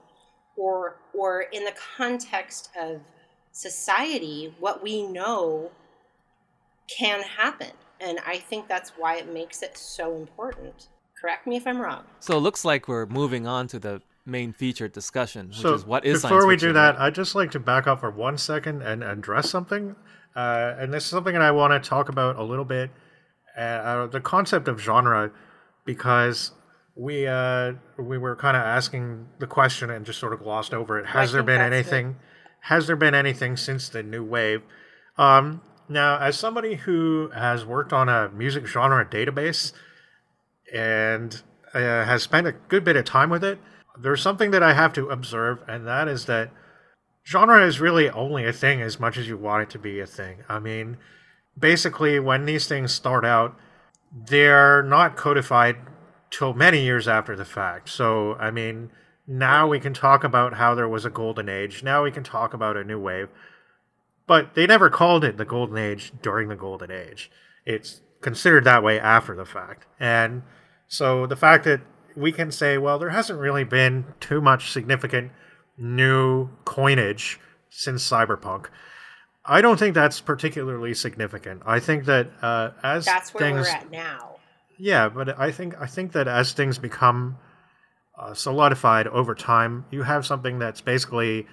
or or in the context of society, what we know can happen. And I think that's why it makes it so important. Correct me if I'm wrong. so it looks like we're moving on to the main featured discussion, which so is what is before science we do that, right? I'd just like to back up for one second and address something. Uh, and this is something that I want to talk about a little bit. Uh, uh, the concept of genre, because we uh, we were kind of asking the question and just sort of glossed over it. Has there been anything? Has there been anything since the new wave? Um, now, as somebody who has worked on a music genre database and uh, has spent a good bit of time with it, there's something that I have to observe, and that is that genre is really only a thing as much as you want it to be a thing. I mean, basically, when these things start out, they're not codified till many years after the fact. So, I mean, now we can talk about how there was a golden age. Now we can talk about a new wave. But they never called it the golden age during the golden age. It's considered that way after the fact. And so the fact that we can say, well, there hasn't really been too much significant new coinage since cyberpunk. I don't think that's particularly significant. I think that uh, as That's where things, we're at now. yeah, but I think I think that as things become uh, solidified over time, you have something that's basically,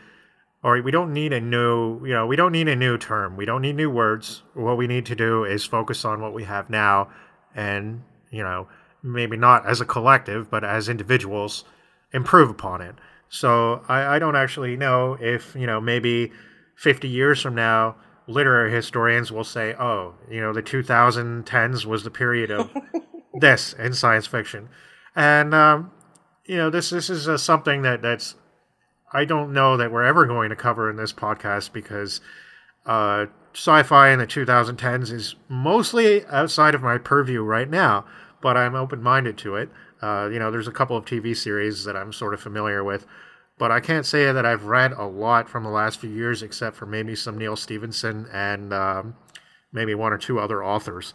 or we don't need a new, you know, we don't need a new term. We don't need new words. What we need to do is focus on what we have now, and you know, maybe not as a collective, but as individuals, improve upon it. So I, I don't actually know if you know maybe 50 years from now literary historians will say oh you know the 2010s was the period of this in science fiction. And um, you know this this is uh, something that that's i don't know that we're ever going to cover in this podcast because uh, sci-fi in the 2010s is mostly outside of my purview right now but i'm open-minded to it uh, you know there's a couple of tv series that i'm sort of familiar with but I can't say that I've read a lot from the last few years, except for maybe some Neal Stephenson and um, maybe one or two other authors,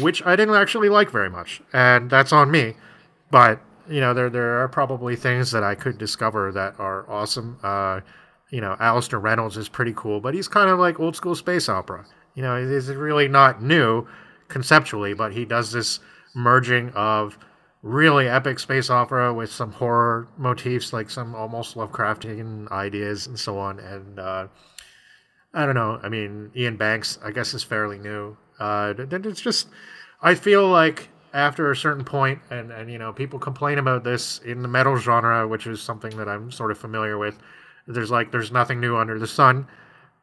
which I didn't actually like very much, and that's on me. But you know, there there are probably things that I could discover that are awesome. Uh, you know, Alastair Reynolds is pretty cool, but he's kind of like old school space opera. You know, he's really not new conceptually, but he does this merging of really epic space opera with some horror motifs, like some almost Lovecraftian ideas and so on. And uh, I don't know. I mean, Iain Banks, I guess, is fairly new. Uh, it's just, I feel like after a certain point, and and you know, people complain about this in the metal genre, which is something that I'm sort of familiar with. There's like, there's nothing new under the sun.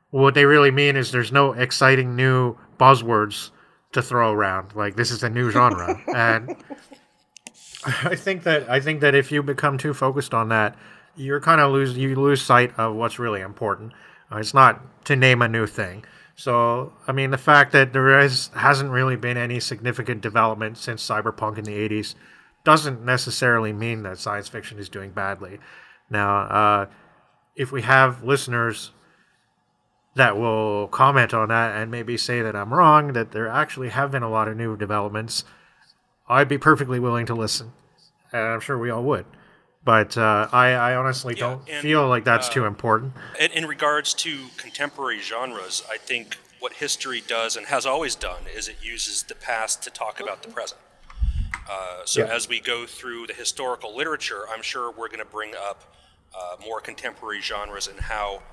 What they really mean is there's no exciting new buzzwords to throw around. Like this is a new genre, and I think that I think that if you become too focused on that, you're kind of lose you lose sight of what's really important. Uh, it's not to name a new thing. So I mean, the fact that there is hasn't really been any significant development since cyberpunk in the '80s doesn't necessarily mean that science fiction is doing badly. Now, uh, if we have listeners that will comment on that and maybe say that I'm wrong, that there actually have been a lot of new developments, I'd be perfectly willing to listen. And I'm sure we all would. But uh, I, I honestly Yeah, don't and, feel like that's uh, too important. In, in regards to contemporary genres, I think what history does and has always done is it uses the past to talk about the present. Uh, so Yeah. as we go through the historical literature, I'm sure we're going to bring up uh, more contemporary genres and how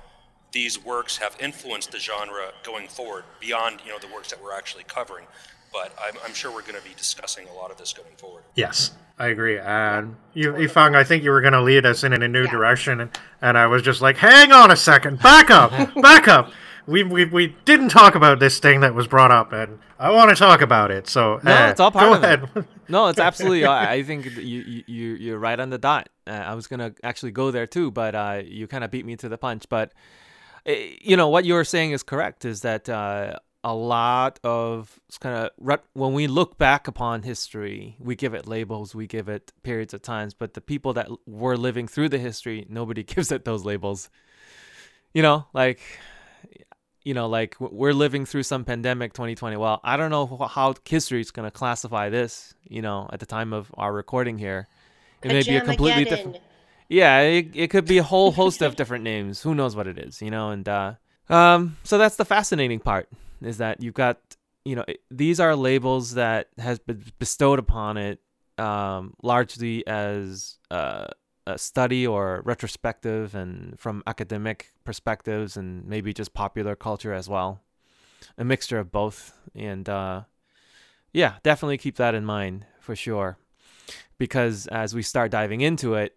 these works have influenced the genre going forward beyond you know the works that we're actually covering. But I'm, I'm sure we're going to be discussing a lot of this going forward. Yes, I agree. And you, Yifang, I think you were going to lead us in, a new Yeah. direction, and, and I was just like, hang on a second, back up, back up. We, we, we didn't talk about this thing that was brought up, and I want to talk about it. So No, eh, it's all part go of it. No, it's absolutely. I I think you you you- you're right on the dot. Uh, I was gonna actually go there too, but uh, you kind of beat me to the punch. But uh, you know what you're saying is correct. Is that uh, a lot of kind of when we look back upon history, we give it labels, we give it periods of times, but the people that were living through the history, nobody gives it those labels. You know, like you know, like we're living through some pandemic 2020. Well, I don't know how history is going to classify this, you know, at the time of our recording here. It may be a completely different. Yeah, it, it could be a whole host of different names. Who knows what it is, you know? And uh, um, so that's the fascinating part is that you've got, you know, these are labels that has been bestowed upon it um, largely as uh, a study or retrospective and from academic perspectives and maybe just popular culture as well. A mixture of both. And uh, yeah, definitely keep that in mind for sure. Because as we start diving into it,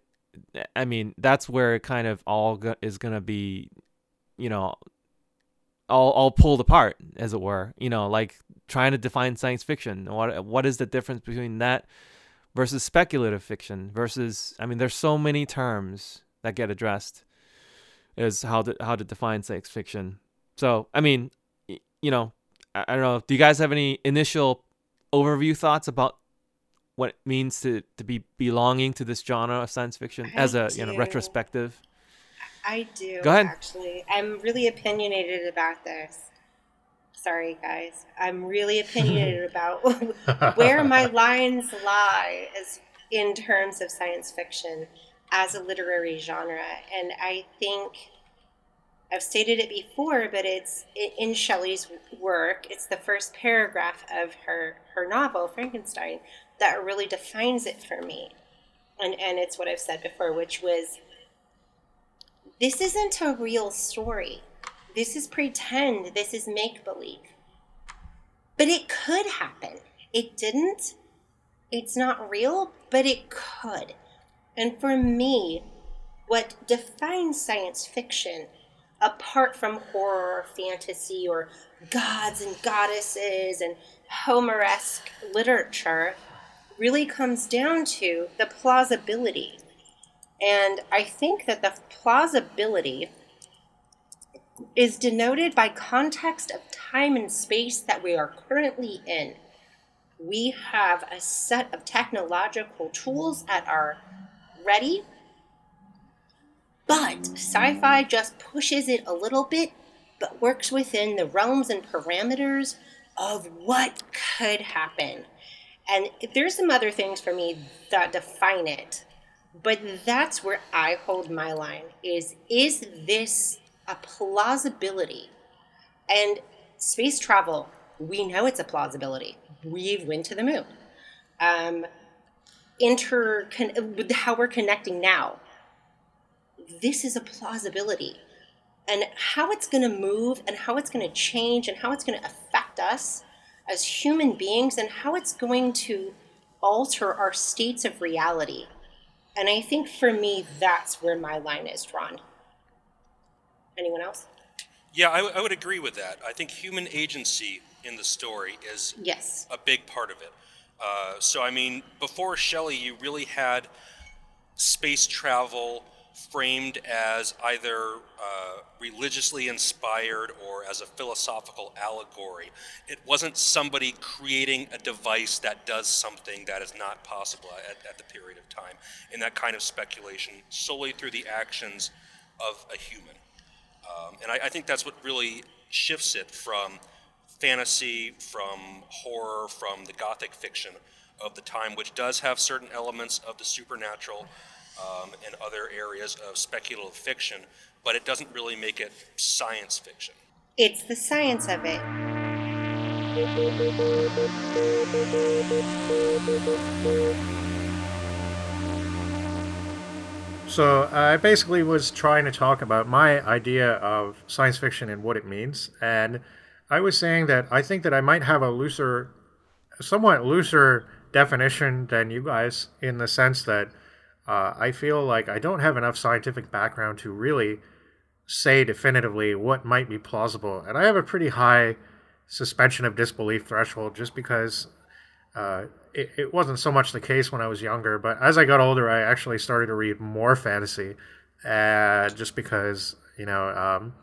I mean, that's where it kind of all go- is going to be, you know, all all pulled apart, as it were. You know, like trying to define science fiction. What what is the difference between that versus speculative fiction? Versus, I mean, there's so many terms that get addressed as how to how to define science fiction. So, I mean, you know, I, I don't know. Do you guys have any initial overview thoughts about what it means to, to be belonging to this genre of science fiction I as a you know retrospective? I do. Go ahead. Actually, I'm really opinionated about this. Sorry, guys. I'm really opinionated about where my lines lie as in terms of science fiction as a literary genre, and I think I've stated it before, but it's in Shelley's work. It's the first paragraph of her her novel Frankenstein that really defines it for me, and and it's what I've said before, which was this isn't a real story. This is pretend. This is make believe. But it could happen. It didn't. It's not real, but it could. And for me, what defines science fiction, apart from horror or fantasy or gods and goddesses and Homeresque literature, really comes down to the plausibility. And I think that the plausibility is denoted by context of time and space that we are currently in. We have a set of technological tools at our ready, but sci fi just pushes it a little bit, but works within the realms and parameters of what could happen. And there's some other things for me that define it but that's where i hold my line is is this a plausibility? And space travel we know it's a plausibility. We've went to the moon. Um inter how we're connecting now. This is a plausibility. And how it's going to move and how it's going to change and how it's going to affect us as human beings and how it's going to alter our states of reality and I think for me, that's where my line is drawn. Anyone else? Yeah, I, w- I would agree with that. I think human agency in the story is Yes. a big part of it. Uh, so, I mean, before Shelley, you really had space travel framed as either uh, religiously inspired or as a philosophical allegory. It wasn't somebody creating a device that does something that is not possible at, at the period of time, in that kind of speculation solely through the actions of a human. Um, and I, I think that's what really shifts it from fantasy, from horror, from the gothic fiction of the time, which does have certain elements of the supernatural um, and other areas of speculative fiction, but it doesn't really make it science fiction. It's the science of it. So I basically was trying to talk about my idea of science fiction and what it means, and I was saying that I think that I might have a looser, somewhat looser definition than you guys in the sense that uh, I feel like I don't have enough scientific background to really say definitively what might be plausible, and I have a pretty high suspension of disbelief threshold just because uh, it, it wasn't so much the case when I was younger, but as I got older, I actually started to read more fantasy, uh, just because you know um,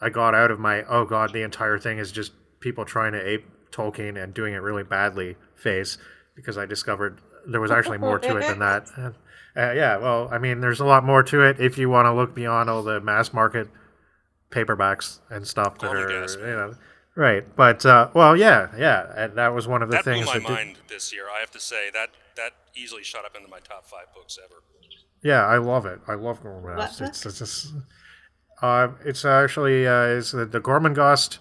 I got out of my oh god, the entire thing is just people trying to ape Tolkien and doing it really badly phase, because I discovered there was actually more to it than that. Uh, yeah, well, I mean, there's a lot more to it if you want to look beyond all the mass market paperbacks and stuff that Only are, gas, you know, right. But uh, well, yeah, yeah, and that was one of the That blew things my that did- mind this year. I have to say that that easily shot up into my top five books ever. Yeah, I love it. I love Gormenghast. What It's, it's just, uh, it's actually uh, is the, the Gormenghast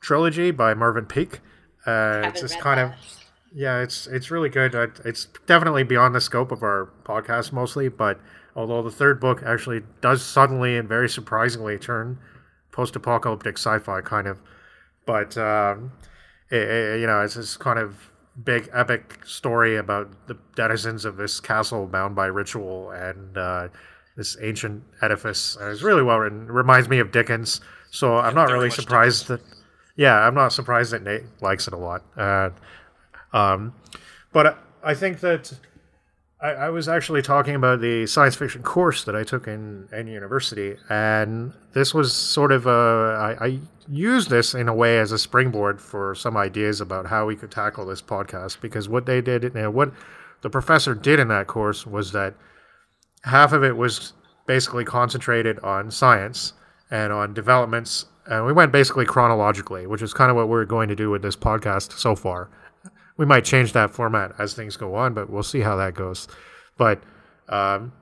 trilogy by Mervyn Peake. Uh, it's just read kind of that. Yeah, it's it's really good. It's definitely beyond the scope of our podcast mostly, but although the third book actually does suddenly and very surprisingly turn post-apocalyptic sci-fi kind of, but um, it, it- you know, it's this kind of big epic story about the denizens of this castle bound by ritual and uh, this ancient edifice. And it's really well written. It reminds me of Dickens, so I'm not really surprised that. Yeah, I'm not surprised that Nate likes it a lot. Uh, um, but I- think that I, I was actually talking about the science fiction course that I took in, in university, and this was sort of a, I, I used this in a way as a springboard for some ideas about how we could tackle this podcast. Because what they did, you know, what the professor did in that course was that half of it was basically concentrated on science and on developments. And we went basically chronologically, which is kind of what we're going to do with this podcast so far we might change that format as things go on, but we'll see how that goes. But um,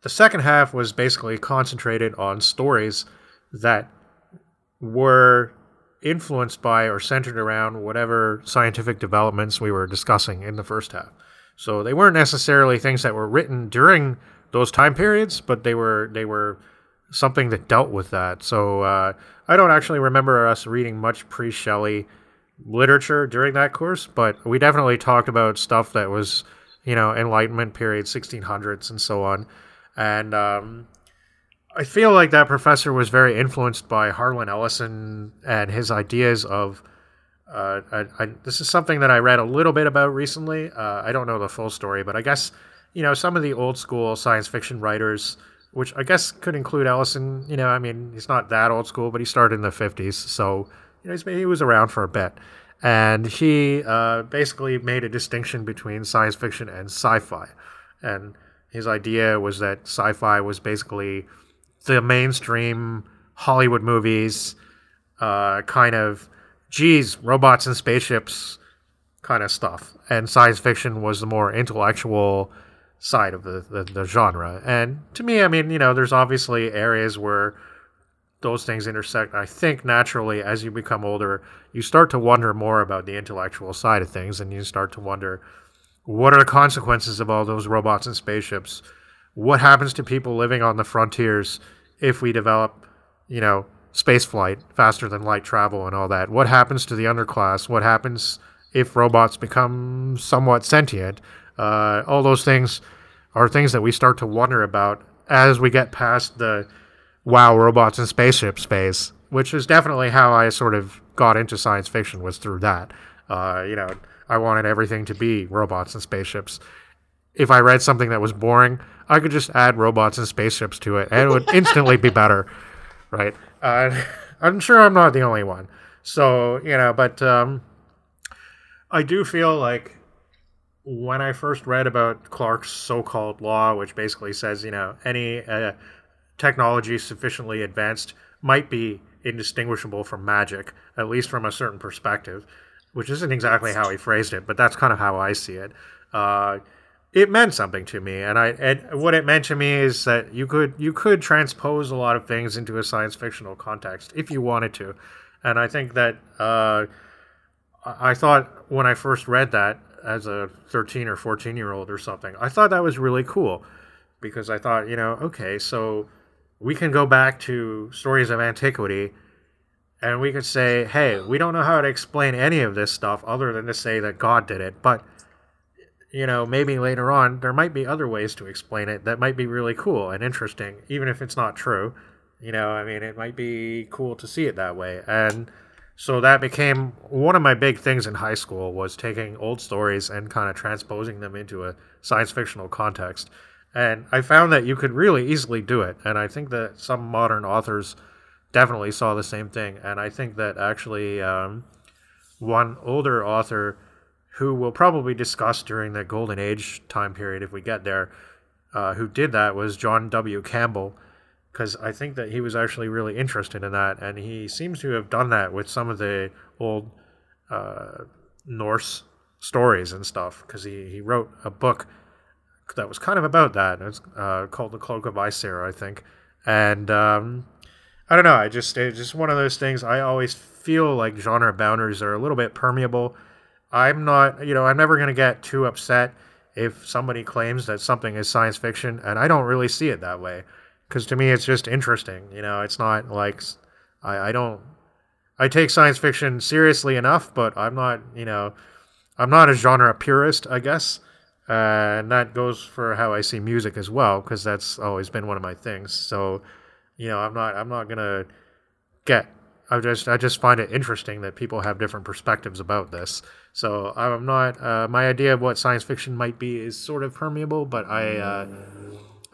the second half was basically concentrated on stories that were influenced by or centered around whatever scientific developments we were discussing in the first half. So they weren't necessarily things that were written during those time periods, but they were they were something that dealt with that. So uh, I don't actually remember us reading much pre-Shelley literature during that course, but we definitely talked about stuff that was, you know, Enlightenment period, 1600s, and so on. And um, I feel like that professor was very influenced by Harlan Ellison and his ideas of. Uh, I, I, this is something that I read a little bit about recently. Uh, I don't know the full story, but I guess you know some of the old school science fiction writers, which I guess could include Ellison. You know, I mean, he's not that old school, but he started in the '50s, so you know, he was around for a bit. And he uh, basically made a distinction between science fiction and sci fi. And his idea was that sci fi was basically the mainstream Hollywood movies, uh, kind of, geez, robots and spaceships kind of stuff. And science fiction was the more intellectual side of the, the, the genre. And to me, I mean, you know, there's obviously areas where those things intersect. I think naturally, as you become older, you start to wonder more about the intellectual side of things, and you start to wonder what are the consequences of all those robots and spaceships? What happens to people living on the frontiers if we develop, you know, space flight, faster than light travel, and all that? What happens to the underclass? What happens if robots become somewhat sentient? Uh, all those things are things that we start to wonder about as we get past the wow robots and spaceships phase which is definitely how i sort of got into science fiction was through that. Uh, you know i wanted everything to be robots and spaceships. If i read something that was boring i could just add robots and spaceships to it and it would instantly be better right? Uh, i'm sure i'm not the only one. So you know but um, i do feel like when I first read about Clarke's so-called law, which basically says, you know, any uh, technology sufficiently advanced might be indistinguishable from magic, at least from a certain perspective, which isn't exactly how he phrased it, but that's kind of how I see it. Uh, it meant something to me, and I and what it meant to me is that you could you could transpose a lot of things into a science fictional context if you wanted to, and I think that uh, I thought when I first read that as a 13 or 14 year old or something, I thought that was really cool because I thought, you know, okay, so we can go back to stories of antiquity and we could say, hey, we don't know how to explain any of this stuff other than to say that God did it. But, you know, maybe later on there might be other ways to explain it that might be really cool and interesting, even if it's not true. You know, I mean, it might be cool to see it that way. And so that became one of my big things in high school was taking old stories and kind of transposing them into a science fictional context. And I found that you could really easily do it. And I think that some modern authors definitely saw the same thing. And I think that actually um, one older author who we'll probably discuss during the golden age time period if we get there, uh, who did that was John W. Campbell. Because I think that he was actually really interested in that, and he seems to have done that with some of the old uh, Norse stories and stuff. Because he, he wrote a book that was kind of about that. It's uh, called The Cloak of Aesir, I think. And um, I don't know. I just it's just one of those things. I always feel like genre boundaries are a little bit permeable. I'm not, you know, I'm never going to get too upset if somebody claims that something is science fiction, and I don't really see it that way. Because to me, it's just interesting. You know, it's not like I, I don't. I take science fiction seriously enough, but I'm not, you know, I'm not a genre purist, I guess. Uh, and that goes for how I see music as well, because that's always been one of my things. So, you know, I'm not I'm not gonna get. I just I just find it interesting that people have different perspectives about this. So I'm not. Uh, my idea of what science fiction might be is sort of permeable, but I uh,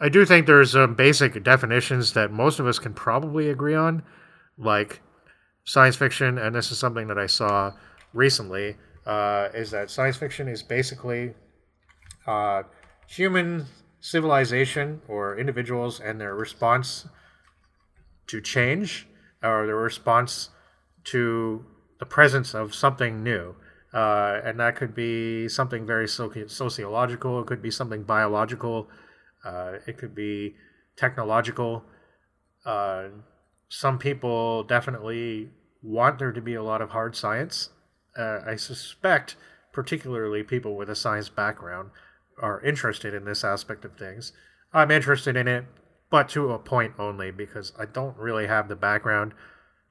I do think there's some basic definitions that most of us can probably agree on, like science fiction, and this is something that I saw recently. Uh, is that science fiction is basically uh, human civilization or individuals and their response to change or their response to the presence of something new. Uh, and that could be something very soci- sociological, it could be something biological, uh, it could be technological. Uh, some people definitely want there to be a lot of hard science. Uh, I suspect, particularly people with a science background, are interested in this aspect of things. I'm interested in it, but to a point only because I don't really have the background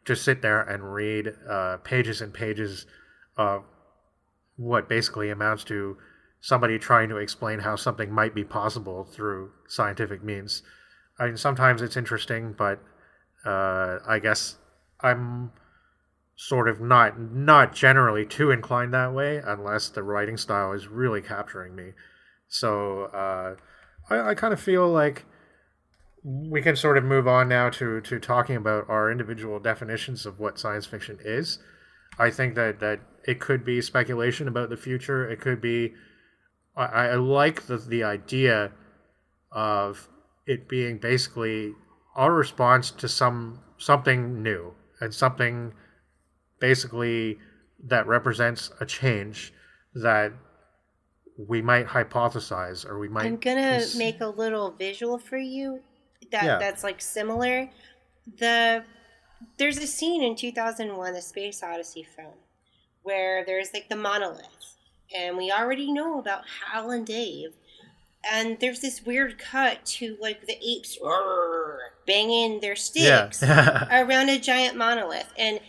to sit there and read uh, pages and pages of what basically amounts to somebody trying to explain how something might be possible through scientific means. I mean, sometimes it's interesting, but uh, I guess I'm sort of not not generally too inclined that way unless the writing style is really capturing me. So uh, I, I kind of feel like we can sort of move on now to, to talking about our individual definitions of what science fiction is. I think that, that it could be speculation about the future. It could be. I, I like the, the idea of it being basically our response to some something new and something basically that represents a change that we might hypothesize or we might I'm gonna cons- make a little visual for you that yeah. that's like similar. The there's a scene in 2001 the space odyssey film where there's like the monolith and we already know about hal and dave and there's this weird cut to like the apes banging their sticks yeah. around a giant monolith and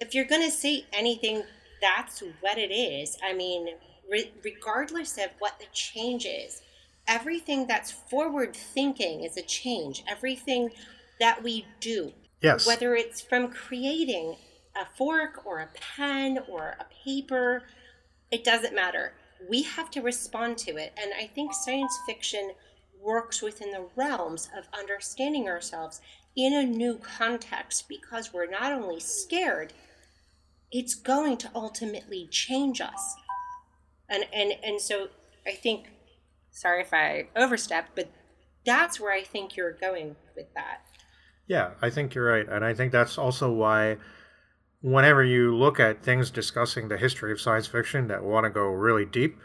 if you're gonna say anything that's what it is i mean re- regardless of what the change is, everything that's forward thinking is a change. Everything that we do, yes. whether it's from creating a fork or a pen or a paper, it doesn't matter. We have to respond to it. And I think science fiction works within the realms of understanding ourselves in a new context because we're not only scared, it's going to ultimately change us and and and so I think, sorry if I overstepped, but that's where I think you're going with that. Yeah, I think you're right. And I think that's also why whenever you look at things discussing the history of science fiction that want to go really deep,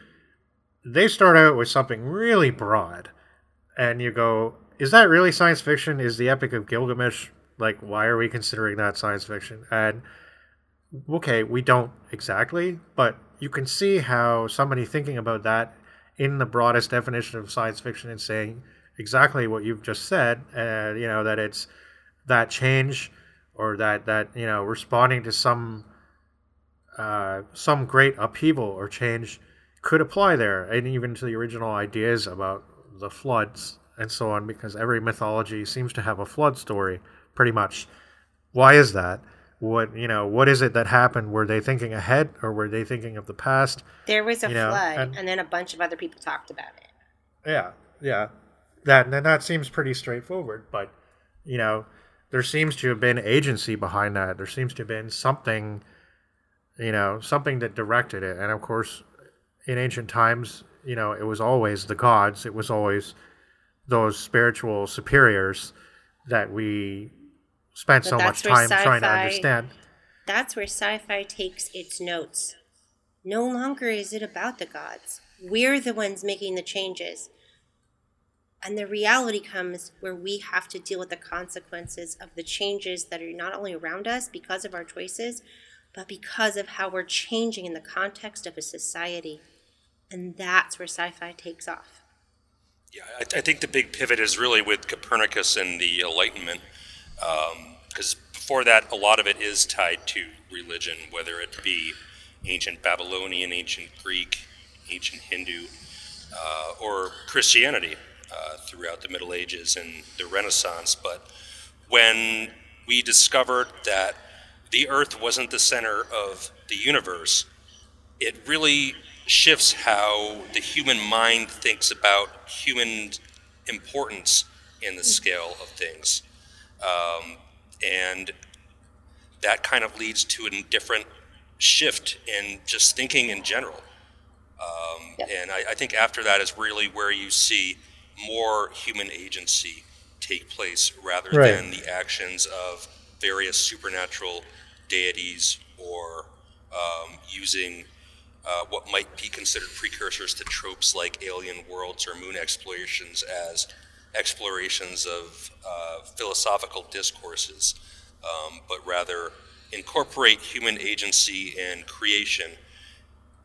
they start out with something really broad. And you go, is that really science fiction? Is the Epic of Gilgamesh like why are we considering that science fiction? And okay, we don't exactly, but you can see how somebody thinking about that in the broadest definition of science fiction and saying exactly what you've just said, uh, you know that it's that change or that that you know responding to some uh, some great upheaval or change could apply there, and even to the original ideas about the floods and so on, because every mythology seems to have a flood story, pretty much. Why is that? What you know? What is it that happened? Were they thinking ahead, or were they thinking of the past? There was a You know, flood, and- and then a bunch of other people talked about it. Yeah, yeah. That and that seems pretty straightforward, but you know, there seems to have been agency behind that. There seems to have been something, you know, something that directed it. And of course, in ancient times, you know, it was always the gods. It was always those spiritual superiors that we spent But so much that's where time trying to sci-fi- understand. That's where sci-fi takes its notes. No longer is it about the gods. We're the ones making the changes. And the reality comes where we have to deal with the consequences of the changes that are not only around us because of our choices, but because of how we're changing in the context of a society. And that's where sci fi takes off. Yeah, I, I think the big pivot is really with Copernicus and the Enlightenment, because before that, a lot of it is tied to religion, whether it be ancient Babylonian, ancient Greek, ancient Hindu, uh, or Christianity uh, throughout the Middle Ages and the Renaissance. But when we discovered that the Earth wasn't the center of the universe, it really shifts how the human mind thinks about human importance in the scale of things. Um, and that kind of leads to a different shift in just thinking in general. Um, Yep. And I, I think after that is really where you see more human agency take place rather Right. than the actions of various supernatural deities or um, using uh, what might be considered precursors to tropes like alien worlds or moon explorations as explorations of uh, philosophical discourses, um, but rather incorporate human agency and creation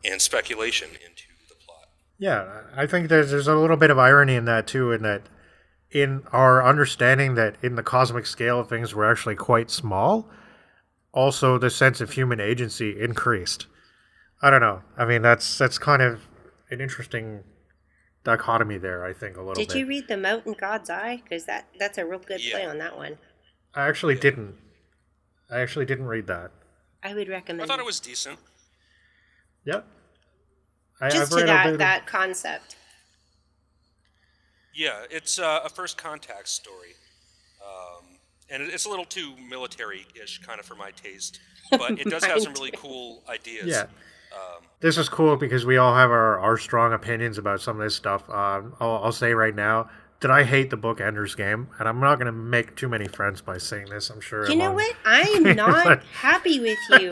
and speculation into the plot. Yeah, I think there's there's a little bit of irony in that too, in that in our understanding that in the cosmic scale of things we're actually quite small, also the sense of human agency increased. I don't know. I mean, that's that's kind of an interesting dichotomy there. I think a little Did bit. you read The Mote in God's Eye? Because that, that's a real good play on that one. I actually didn't. I actually didn't read that. I would recommend I thought it was decent. Yep. I, just I've to read a bit that, of- that concept. Yeah, it's uh, a first contact story. Um, and it's a little too military ish, kind of for my taste. But it does have some really cool ideas. Yeah. This is cool because we all have our, our strong opinions about some of this stuff. Um, I'll, I'll say right now that I hate the book Ender's Game, and I'm not going to make too many friends by saying this. I'm sure. You know what? I'm not happy with you.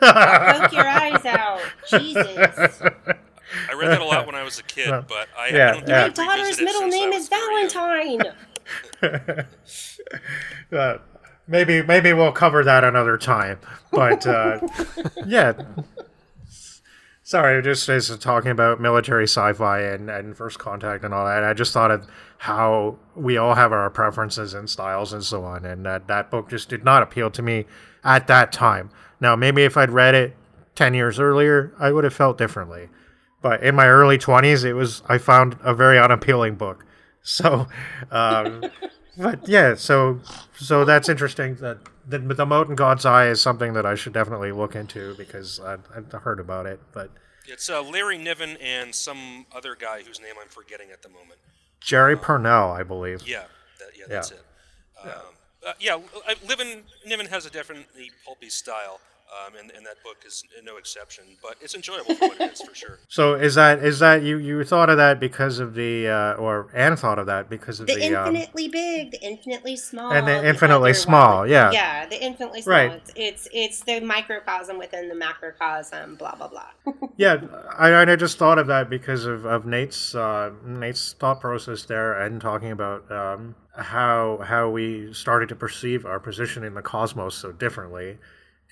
Poke your eyes out. Jesus. I read that a lot when I was a kid, Well, but I, yeah, I don't think yeah. My daughter's middle name is. Valentine. Uh, maybe maybe we'll cover that another time. But uh, yeah. Sorry, just as talking about military sci-fi and, and first contact and all that. I just thought of how we all have our preferences and styles and so on, and that that book just did not appeal to me at that time. Now, maybe if I'd read it ten years earlier, I would have felt differently. But in my early twenties, it was I found a very unappealing book. So, um, but yeah, so so that's interesting. That the, the Mote in God's Eye is something that I should definitely look into because I, I've heard about it. But It's uh, Larry Niven and some other guy whose name I'm forgetting at the moment. Jerry Pournelle, I believe. Yeah, that, yeah, that's Yeah. it. Um, uh, yeah, I- Niven, Niven has a definitely pulpy style, Um, and, and that book is no exception, but it's enjoyable for what it is, for sure. So is that is that you you thought of that because of the uh, or Ann thought of that because of the, the, um, infinitely big, the infinitely small, And the the infinitely other small, one. yeah. yeah, the infinitely small. Right. It's, it's it's the microcosm within the macrocosm. Blah blah blah. yeah I, I just thought of that because of, of Nate's uh, Nate's thought process there and talking about um, how how we started to perceive our position in the cosmos so differently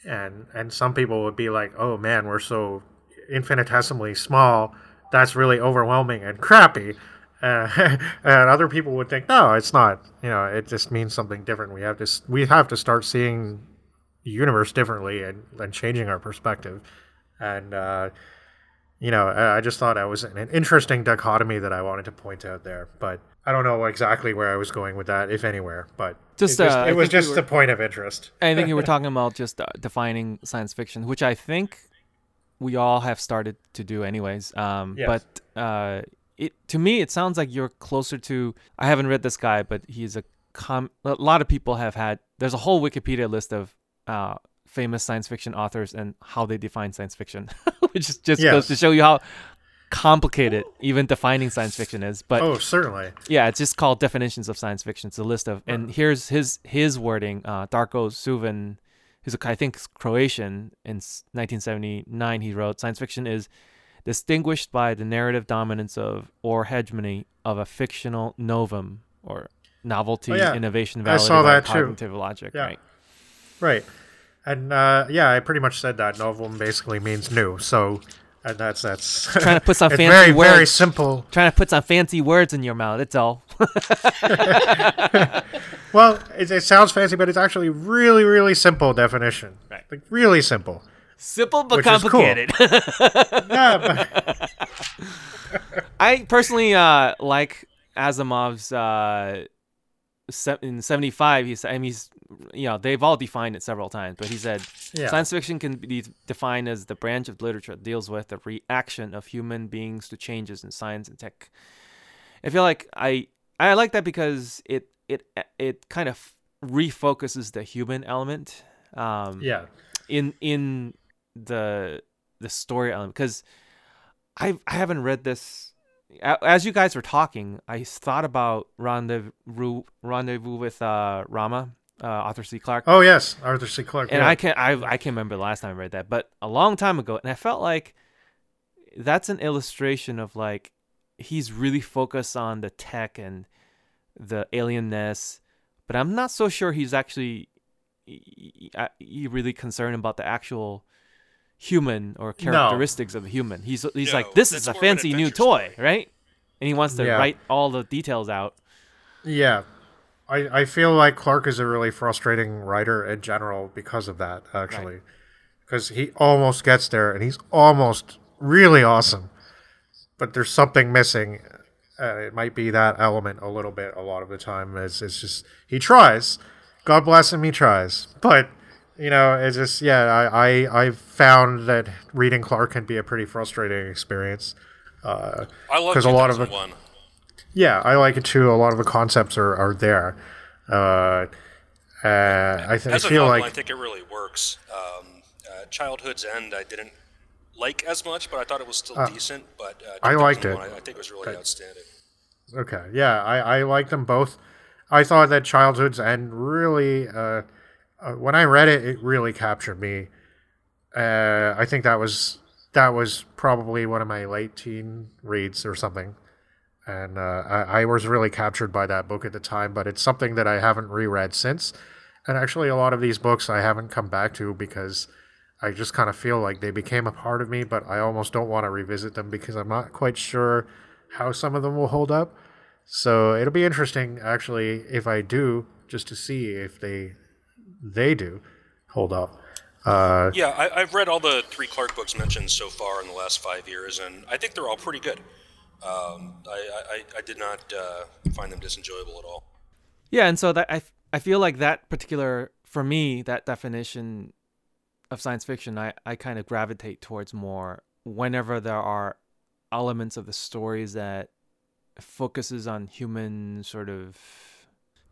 and and some people would be like oh man we're so infinitesimally small that's really overwhelming and crappy. Uh, and other people would think no it's not you know it just means something different. We have to we have to start seeing the universe differently and, and changing our perspective. And uh, you know I just thought that was an interesting dichotomy that I wanted to point out there but I don't know exactly where I was going with that if anywhere but Just, it, just, uh, it was think we just were- a point of interest I think you were talking about just uh, defining science fiction, which I think we all have started to do anyways. Um, Yes. But uh, it to me, it sounds like you're closer to. I haven't read this guy, but he's a com. A lot of people have had. There's a whole Wikipedia list of uh, famous science fiction authors and how they define science fiction, which is- just goes to show you how complicated even defining science fiction is. But oh certainly yeah, it's just called definitions of science fiction. It's a list of, and here's his his wording. Uh, Darko Suvin, who's a, I think is Croatian. In 1979, he wrote, "Science fiction is distinguished by the narrative dominance of or hegemony of a fictional novum or novelty, Oh, yeah. innovation, I saw that too. cognitive logic." Yeah. Right. Right. And uh, yeah, I pretty much said that novum basically means new. So and that's that's Trying to put some fancy very very words. simple. Trying to put some fancy words in your mouth. It's all. Well, it, it sounds fancy, but it's actually really really simple definition. Right. Like really simple. Simple but is cool. complicated. Yeah, but, I personally uh, like Asimov's uh, in '75. He's, I mean, he's, you know, they've all defined it several times, but he said Yeah. science fiction can be defined as the branch of literature that deals with the reaction of human beings to changes in science and tech. I feel like I I like that because it it it kind of refocuses the human element. Um, yeah. in in the the story element because I I haven't read this. As you guys were talking, I thought about rendezvous rendezvous with uh, Rama, uh, Arthur C. Clarke, Oh yes, Arthur C. Clarke. and yeah. I can't I I can't remember the last time I read that, but a long time ago, and I felt like that's an illustration of like he's really focused on the tech and the alienness, but I'm not so sure he's actually he, he really concerned about the actual human or characteristics of the human. He's he's No, like this is a more of an fancy new toy, story. right? And he wants to Yeah. write all the details out. Yeah. I, I feel like Clarke is a really frustrating writer in general because of that, actually. Because he almost gets there and he's almost really awesome. But there's something missing. Uh, it might be that element a little bit a lot of the time. It's, it's just, he tries. God bless him, he tries. But, you know, it's just, yeah, I, I, I've found that reading Clarke can be a pretty frustrating experience. Uh, I love 'Cause a lot of the- 2001. Yeah, I like it too. A lot of the concepts are, are there. Uh, uh, I, th- I As a feel novel, like I think it really works. Um, uh, Childhood's End, I didn't like as much, but I thought it was still decent. But uh, I liked it. I, I think it was really outstanding. okay, yeah, I, I like them both. I thought that Childhood's End really, uh, uh, when I read it, it really captured me. Uh, I think that was that was probably one of my late teen reads or something, and uh, I, I was really captured by that book at the time. But it's something that I haven't reread since, and actually a lot of these books I haven't come back to because I just kind of feel like they became a part of me, but I almost don't want to revisit them because I'm not quite sure how some of them will hold up. So it'll be interesting actually if I do just to see if they they do hold up. Uh, Yeah, I, I've read all the three Clarke books mentioned so far in the last five years, and I think they're all pretty good. Um, I, I, I did not uh, find them disenjoyable at all. Yeah, and so that I I feel like that particular for me that definition of science fiction I I kind of gravitate towards more whenever there are elements of the stories that focuses on human sort of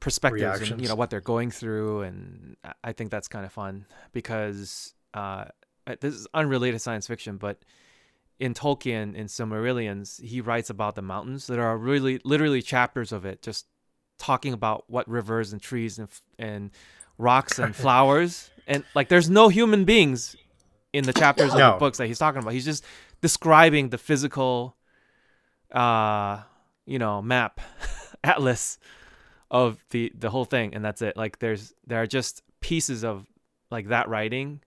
perspectives and you know what they're going through and I- I think that's kind of fun because uh, this is unrelated science fiction, but in Tolkien in Silmarillions, he writes about the mountains. There are really literally chapters of it just talking about what rivers and trees and and rocks and flowers and like there's no human beings in the chapters No. of the books that he's talking about. He's just describing the physical uh you know map atlas of the the whole thing and that's it. Like there's there are just pieces of like that writing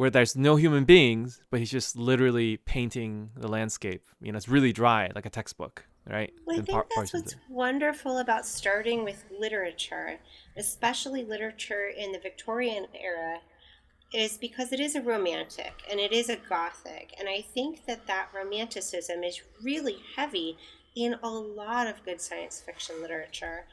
where there's no human beings, but he's just literally painting the landscape. You know, it's really dry, like a textbook, right? Well, I In think par- that's what's wonderful about starting with literature, especially literature in the Victorian era, is because it is a romantic and it is a gothic. And I think that that romanticism is really heavy in a lot of good science fiction literature.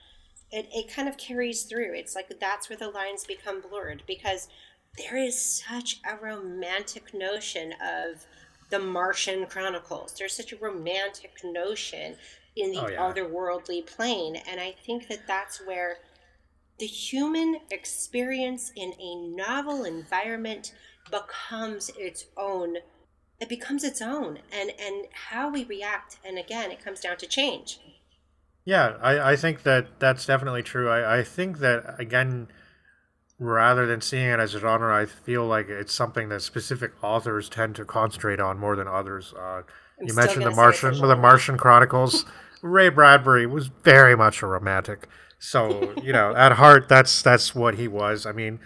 It, it kind of carries through. It's like that's where the lines become blurred because there is such a romantic notion of the Martian Chronicles. There's such a romantic notion in the Oh, yeah. otherworldly plane. And I think that that's where the human experience in a novel environment becomes its own it becomes its own and and how we react and again it comes down to change Yeah, I, I think that that's definitely true. I, I think that, again, rather than seeing it as a genre, I feel like it's something that specific authors tend to concentrate on more than others. Uh, you mentioned the Martian, the Martian Chronicles. Ray Bradbury was very much a romantic. So you know, at heart, that's that's what he was. I mean,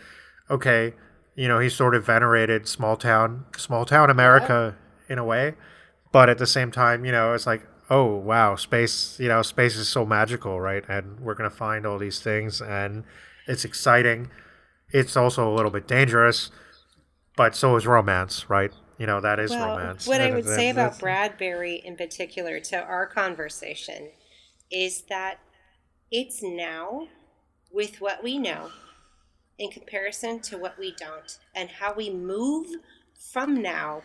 okay, you know, he sort of venerated small town, small town America in a way, but at the same time, you know, it's like, oh wow, space, you know, space is so magical, right? And we're gonna find all these things, and it's exciting. It's also a little bit dangerous, but so is romance, right? You know, that is well romance. what i would say about bradbury in particular to our conversation is that it's now with what we know in comparison to what we don't and how we move from now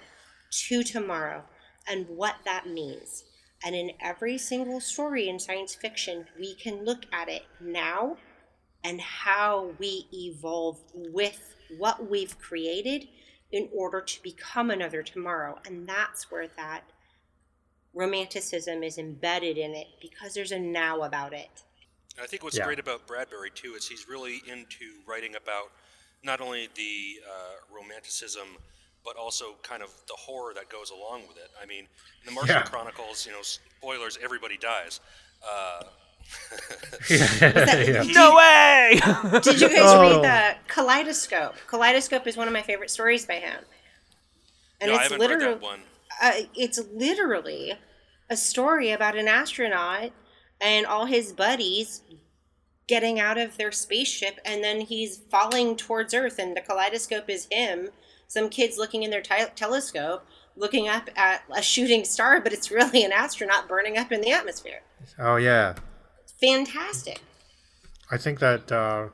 to tomorrow and what that means and in every single story in science fiction we can look at it now and how we evolve with what we've created in order to become another tomorrow. And that's where that romanticism is embedded in it because there's a now about it. I think what's Yeah. great about Bradbury too is he's really into writing about not only the uh, romanticism, but also kind of the horror that goes along with it. I mean, in the Martian Yeah. Chronicles, you know, spoilers, everybody dies. Uh, yeah. No way! Did you guys Oh. read the Kaleidoscope? Kaleidoscope is one of my favorite stories by him. And no, I it's haven't read literally that one. uh, it's literally a story about an astronaut and all his buddies getting out of their spaceship and then he's falling towards earth and the kaleidoscope is him some kids looking in their te- telescope looking up at a shooting star but it's really an astronaut burning up in the atmosphere oh yeah. Fantastic I think that uh,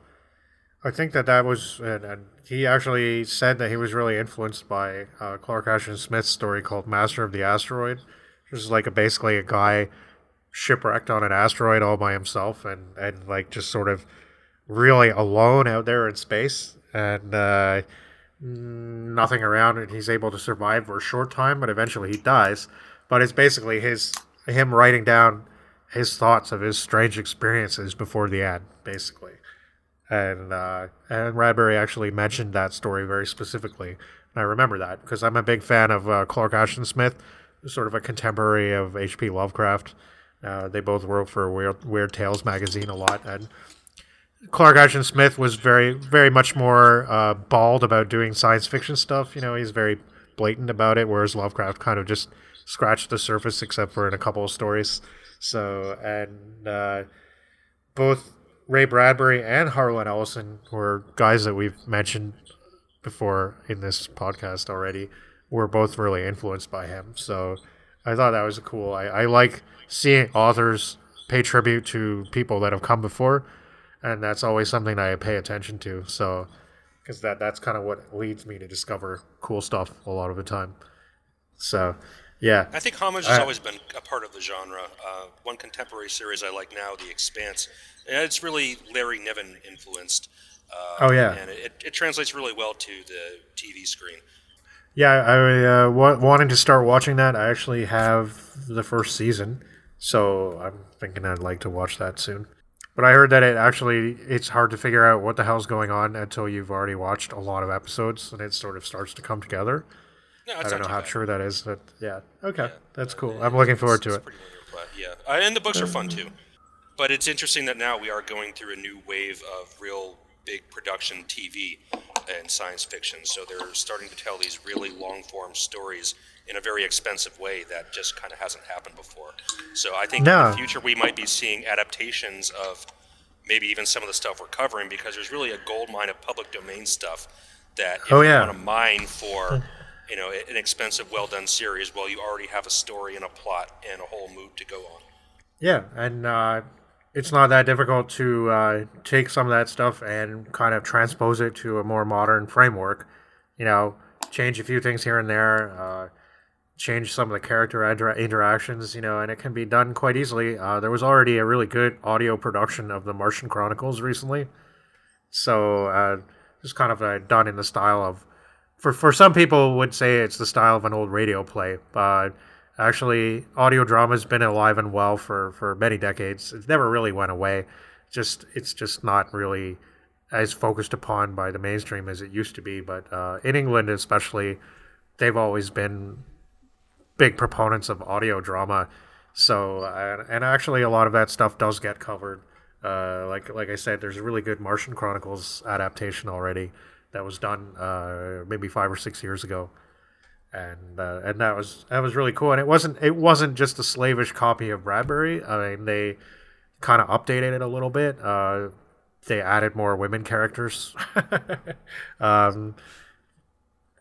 I think that that was, and, and he actually said that he was really influenced by uh, Clark Ashton Smith's story called Master of the Asteroid, which is like a, basically a guy shipwrecked on an asteroid all by himself, and and like just sort of really alone out there in space, and uh, nothing around, and he's able to survive for a short time, but eventually he dies. But it's basically his him writing down his thoughts of his strange experiences before the end, basically. And uh, and Bradbury actually mentioned that story very specifically. And I remember that because I'm a big fan of uh, Clark Ashton Smith, sort of a contemporary of H.P. Lovecraft. Uh, they both wrote for Weird, Weird Tales magazine a lot, and Clark Ashton Smith was very, very much more uh, bald about doing science fiction stuff. You know, he's very blatant about it, whereas Lovecraft kind of just scratched the surface, except for in a couple of stories. So, and uh, both Ray Bradbury and Harlan Ellison were guys that we've mentioned before in this podcast already. Were both really influenced by him. So, I thought that was cool. I, I like seeing authors pay tribute to people that have come before and that's always something that I pay attention to. So, because that that's kind of what leads me to discover cool stuff a lot of the time. So, yeah, I think homage has Uh, always been a part of the genre. Uh, one contemporary series I like now, The Expanse, it's really Larry Niven influenced. Uh, Oh, yeah. and it, it translates really well to the TV screen. Yeah, I uh, wa- wanting to start watching that. I actually have the first season, so I'm thinking I'd like to watch that soon. But I heard that it actually it's hard to figure out what the hell's going on until you've already watched a lot of episodes, and it sort of starts to come together. No, I don't know how bad. true that is, but yeah, okay, that's cool. I'm looking forward to it. plot, Yeah, uh, and the books are fun too. But it's interesting that now we are going through a new wave of real big production TV and science fiction. So they're starting to tell these really long form stories in a very expensive way that just kind of hasn't happened before. So I think in the future we might be seeing adaptations of maybe even some of the stuff we're covering because there's really a gold mine of public domain stuff that if Oh, you yeah. want to mine for you know an expensive well done series well you already have a story and a plot and a whole mood to go on Yeah, and uh, it's not that difficult to uh, take some of that stuff and kind of transpose it to a more modern framework. You know, change a few things here and there, uh, change some of the character inter- interactions. You know, and it can be done quite easily. Uh, there was already a really good audio production of the Martian Chronicles recently, so uh, it's kind of uh, done in the style of. For, for some people would say it's the style of an old radio play, but actually audio drama has been alive and well for, for many decades. It never really went away. Just it's just not really as focused upon by the mainstream as it used to be. But uh, in England, especially, they've always been big proponents of audio drama. So and, and actually, a lot of that stuff does get covered. Uh, like like I said, there's a really good Martian Chronicles adaptation already that was done uh, maybe five or six years ago and uh, and that was that was really cool. And it wasn't it wasn't just a slavish copy of Bradbury. I mean, they kind of updated it a little bit. Uh, they added more women characters, um,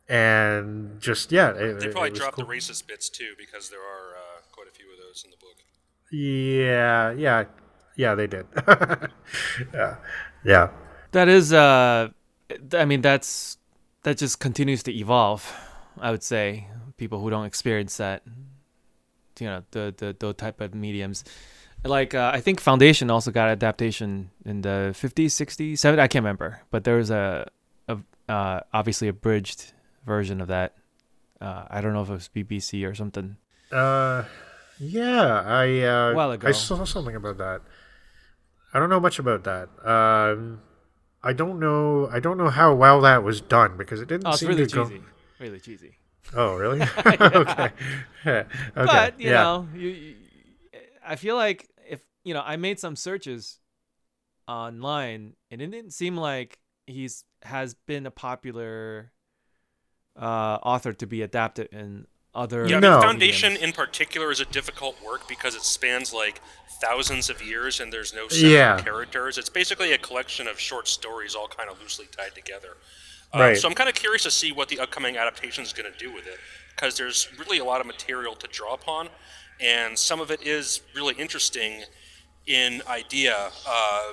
and just yeah, it, they probably it was dropped cool. the racist bits too because there are uh, quite a few of those in the book Yeah, yeah, yeah, they did. yeah, yeah. That is, uh, I mean, that's that just continues to evolve. I would say people who don't experience that, you know, the the those type of mediums, like uh, I think Foundation also got adaptation in the 50s, 60s, 70s. I can't remember, but there was a, a uh, obviously abridged version of that. Uh, I don't know if it was BBC or something. Uh, yeah, I uh. I saw something about that. I don't know much about that. Um, I don't know. I don't know how well that was done because it didn't Oh, seem really to go. cheesy. Really cheesy. Oh, really? okay. okay. but you yeah. know you, you i feel like if you know i made some searches online and it didn't seem like he's has been a popular uh author to be adapted in other yeah No. the foundation in particular is a difficult work because it spans like thousands of years and there's no set Yeah. characters it's basically a collection of short stories all kind of loosely tied together Uh, Right. so i'm kind of curious to see what the upcoming adaptation is going to do with it because there's really a lot of material to draw upon and some of it is really interesting in idea. Uh,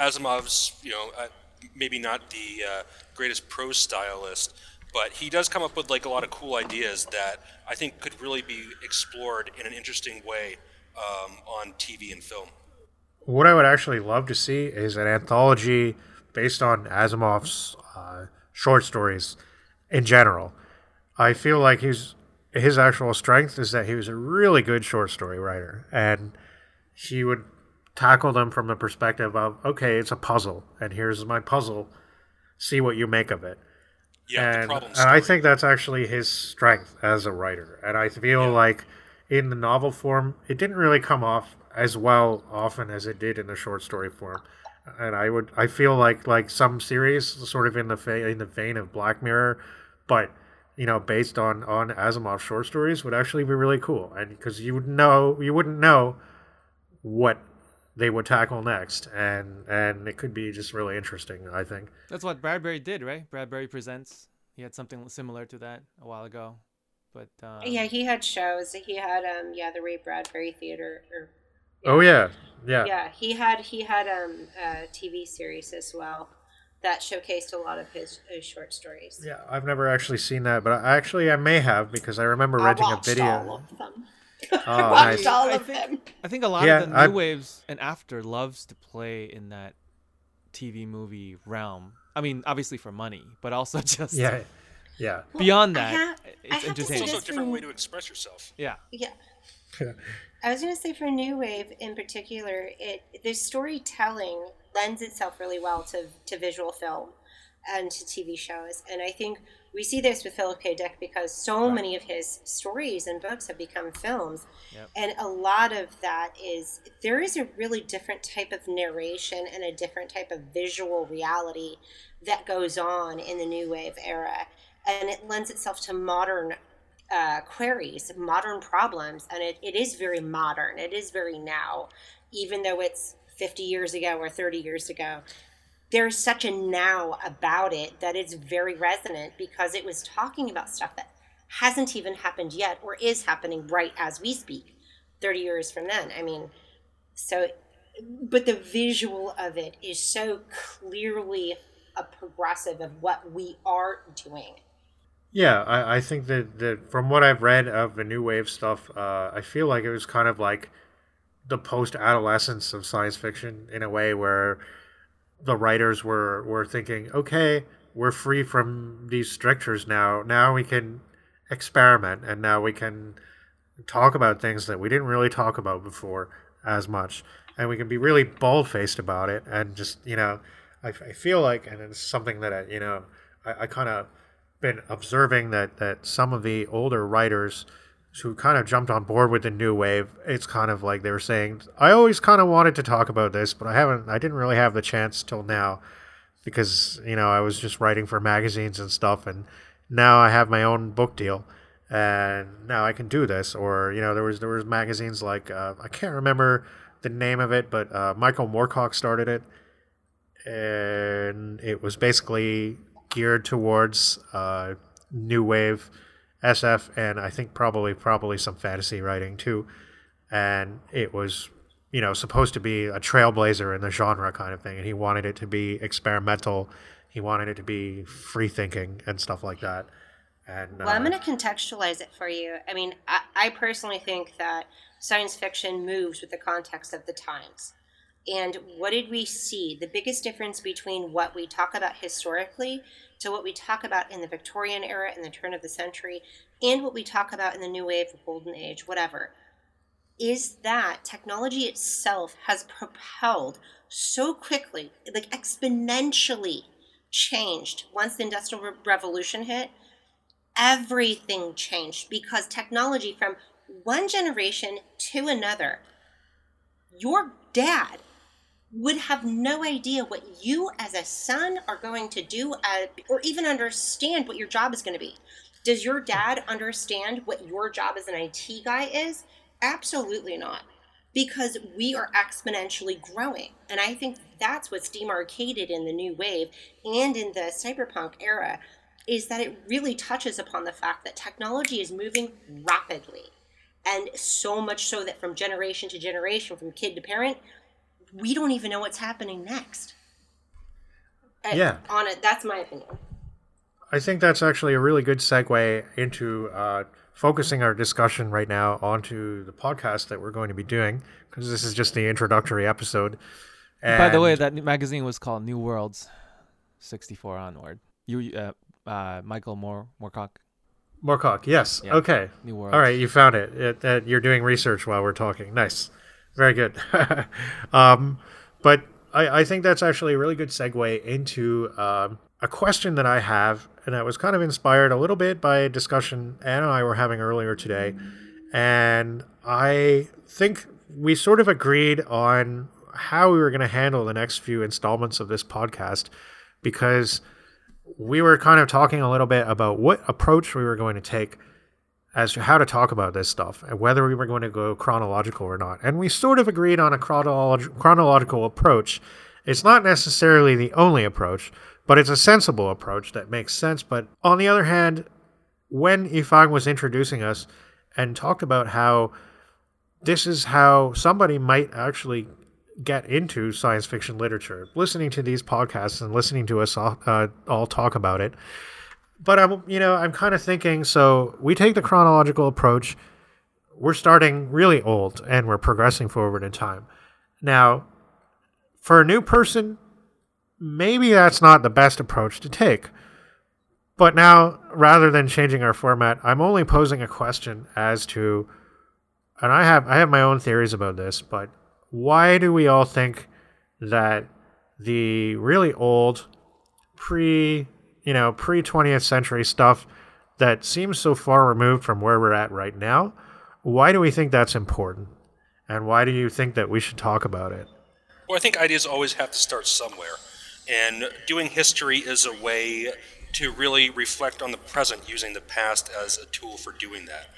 Asimov's, you know, uh, maybe not the uh, greatest prose stylist, but he does come up with like a lot of cool ideas that I think could really be explored in an interesting way um, on TV and film. What I would actually love to see is an anthology based on Asimov's uh, short stories in general. I feel like he's his actual strength is that he was a really good short story writer, and he would tackle them from the perspective of okay, it's a puzzle, and here's my puzzle. See what you make of it. Yeah, and, and I think that's actually his strength as a writer. And I feel like in the novel form, it didn't really come off as well often as it did in the short story form. And I would, I feel like like some series, sort of in the fa- in the vein of Black Mirror, but you know, based on on Asimov short stories, would actually be really cool. And because you would know, you wouldn't know what they would tackle next, and and it could be just really interesting. I think. that's what bradbury did right bradbury presents he had something similar to that a while ago but um, Yeah, he had shows. He had um yeah the Ray Bradbury Theater or Oh yeah, yeah. yeah he had he had um a TV series as well that showcased a lot of his, his short stories. Yeah, I've never actually seen that, but I, actually I may have because I remember I renting a watched video. All of them. Oh, I watched nice. all I of think- them. I think a lot Yeah, of the new I- waves and after loves to play in that TV movie realm. I mean, obviously for money, but also just Yeah, yeah, beyond that, ha- it's have to say It's also a different way to express yourself. yeah. Yeah. I was going to say for New Wave in particular, it the storytelling lends itself really well to, to visual film and to TV shows. And I think we see this with Philip K. Dick because so many of his stories and books have become films. Yep. And a lot of that is there is a really different type of narration and a different type of visual reality that goes on in the New Wave era. And it lends itself to modern uh, queries, modern problems, and it, it is very modern. It is very now, even though it's 50 years ago or 30 years ago. There's such a now about it that it's very resonant because it was talking about stuff that hasn't even happened yet or is happening right as we speak 30 years from then. I mean, so, but the visual of it is so clearly a progressive of what we are doing. yeah. I, I think that, that from what I've read of the new wave stuff, uh, I feel like it was kind of like the post adolescence of science fiction in a way where the writers were were thinking, okay, we're free from these strictures now. Now we can experiment, and now we can talk about things that we didn't really talk about before as much, and we can be really bald faced about it, and just you know, I, I feel like, and it's something that I, you know, I, I kind of been observing that that some of the older writers who kind of jumped on board with the new wave. It's kind of like they were saying i always kind of wanted to talk about this but i haven't i didn't really have the chance till now because you know i was just writing for magazines and stuff and now i have my own book deal and now i can do this. Or you know there was there was magazines like uh, i can't remember the name of it but uh, michael moorcock started it and it was basically geared towards uh, new wave SF and I think probably probably some fantasy writing too. And it was, you know, supposed to be a trailblazer in the genre kind of thing. And he wanted it to be experimental. He wanted it to be free thinking and stuff like that. And Well, I'm uh, going to contextualize it for you. I mean, I, I personally think that science fiction moves with the context of the times. And what did we see? The biggest difference between what we talk about historically to what we talk about in the Victorian era and the turn of the century, and what we talk about in the New Wave, Golden Age, whatever, is that technology itself has propelled so quickly, like exponentially changed. Once the Industrial Re- Revolution hit everything changed because technology from one generation to another, your dad would have no idea what you as a son are going to do uh, or even understand what your job is going to be. Does your dad understand what your job as an IT guy is? Absolutely not. Because we are exponentially growing. And I think that's what's demarcated in the new wave and in the cyberpunk era is that it really touches upon the fact that technology is moving rapidly. And so much so that from generation to generation, from kid to parent, we don't even know what's happening next. Uh, Yeah. On it, that's my opinion. I think that's actually a really good segue into uh, focusing our discussion right now onto the podcast that we're going to be doing because this is just the introductory episode. By the way, that magazine was called New Worlds, 64 onward. You, uh, uh, Michael Moore, Moorcock, Moorcock, yes. Yeah. Okay. New Worlds. All right, you found it. it, it you're doing research while we're talking. Nice. Very good. um, but I, I think that's actually a really good segue into um, a question that I have, and that was kind of inspired a little bit by a discussion Anna and I were having earlier today. And I think we sort of agreed on how we were going to handle the next few installments of this podcast because we were kind of talking a little bit about what approach we were going to take as to how to talk about this stuff and whether we were going to go chronological or not. And we sort of agreed on a chronolog- chronological approach. It's not necessarily the only approach, but it's a sensible approach that makes sense. But on the other hand, when Ifang was introducing us and talked about how this is how somebody might actually get into science fiction literature, listening to these podcasts and listening to us all, uh, all talk about it. But I'm, you know, I'm kind of thinking. So we take the chronological approach. We're starting really old, and we're progressing forward in time. Now, for a new person, maybe that's not the best approach to take. But now, rather than changing our format, I'm only posing a question as to, and I have I have my own theories about this, but why do we all think that the really old, pre you know pre 20th century stuff that seems so far removed from where we're at right now, why do we think that's important? And why do you think that we should talk about it? Well, I think ideas always have to start somewhere. And doing history is a way to really reflect on the present using the past as a tool for doing that.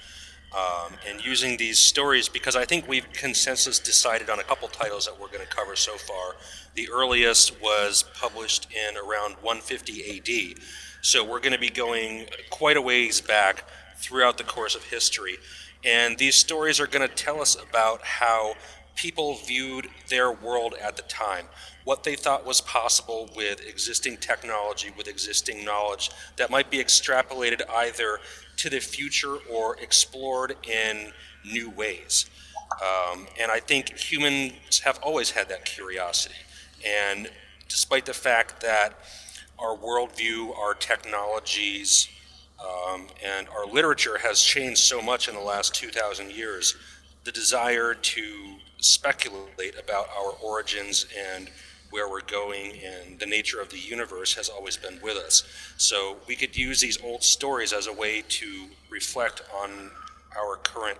Um, and using these stories because I think we've consensus decided on a couple titles that we're going to cover so far. The earliest was published in around 150 AD. So we're going to be going quite a ways back throughout the course of history. And these stories are going to tell us about how people viewed their world at the time, what they thought was possible with existing technology, with existing knowledge that might be extrapolated either to the future or explored in new ways. Um, and I think humans have always had that curiosity. And despite the fact that our worldview, our technologies, um, and our literature has changed so much in the last 2,000 years. The desire to speculate about our origins and where we're going and the nature of the universe has always been with us. So we could use these old stories as a way to reflect on our current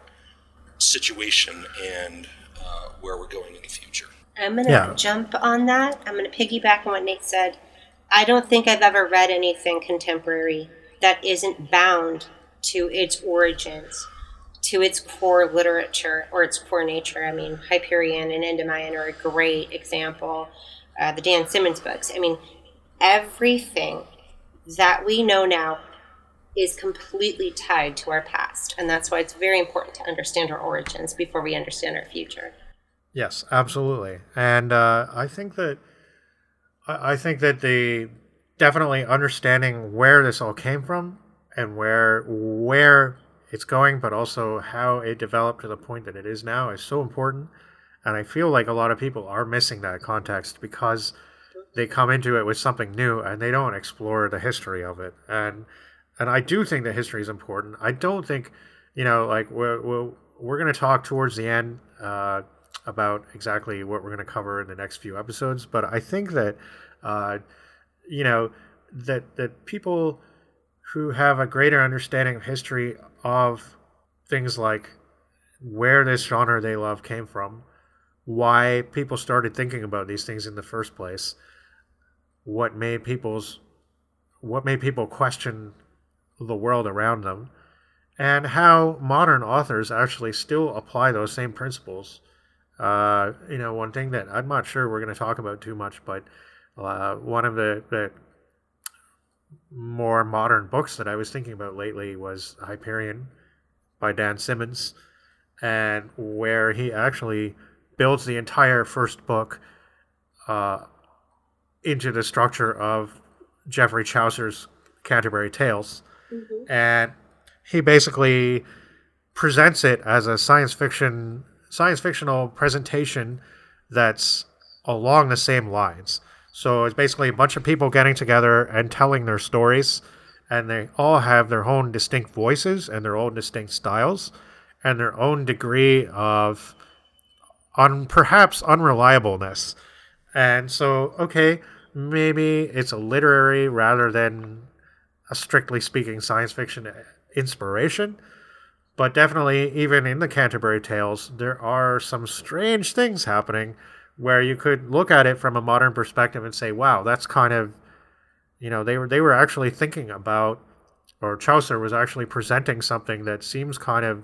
situation and uh, where we're going in the future. I'm going to Yeah. jump on that. I'm going to piggyback on what Nate said. I don't think I've ever read anything contemporary that isn't bound to its origins, to its core literature or its core nature. I mean, Hyperion and Endymion are a great example. Uh, the Dan Simmons books. I mean, everything that we know now is completely tied to our past. And that's why it's very important to understand our origins before we understand our future. Yes, absolutely. And uh, I think that I think that the definitely understanding where this all came from and where where it's going, but also how it developed to the point that it is now is so important. And I feel like a lot of people are missing that context because they come into it with something new and they don't explore the history of it. And and I do think that history is important. I don't think, you know, like we're we're, we're going to talk towards the end uh, about exactly what we're going to cover in the next few episodes. But I think that, uh, you know, that that people who have a greater understanding of history of things like where this genre they love came from, why people started thinking about these things in the first place, what made people's what made people question the world around them, and how modern authors actually still apply those same principles. Uh, you know, one thing that I'm not sure we're going to talk about too much, but uh, one of the, the more modern books that I was thinking about lately was Hyperion by Dan Simmons, and where he actually builds the entire first book uh, into the structure of Geoffrey Chaucer's Canterbury Tales. And he basically presents it as a science fiction science fictional presentation that's along the same lines. So it's basically a bunch of people getting together and telling their stories, and they all have their own distinct voices and their own distinct styles and their own degree of un perhaps unreliableness. And so, okay, maybe it's a literary rather than a strictly speaking science fiction inspiration. But definitely, even in the Canterbury Tales, there are some strange things happening where you could look at it from a modern perspective and say, wow, that's kind of, you know, they were, they were actually thinking about, or Chaucer was actually presenting something that seems kind of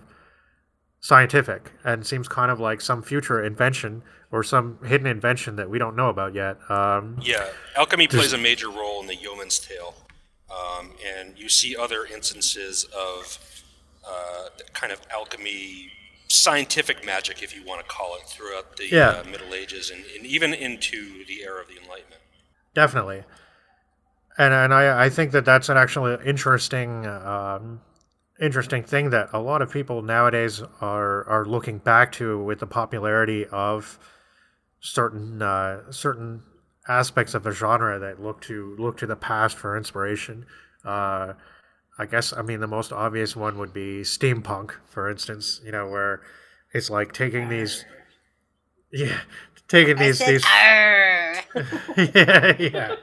scientific and seems kind of like some future invention or some hidden invention that we don't know about yet. Um, Yeah, alchemy plays a major role in the Yeoman's Tale, um, and you see other instances of uh, kind of alchemy, scientific magic, if you want to call it, throughout the Yeah. uh, Middle Ages and, and even into the era of the Enlightenment. Definitely. And and I, I think that that's an actually interesting um, interesting thing that a lot of people nowadays are are looking back to with the popularity of certain uh, certain aspects of the genre that look to look to the past for inspiration. Uh, I guess I mean the most obvious one would be steampunk, for instance. You know, where it's like taking these, yeah, taking these these. yeah, yeah,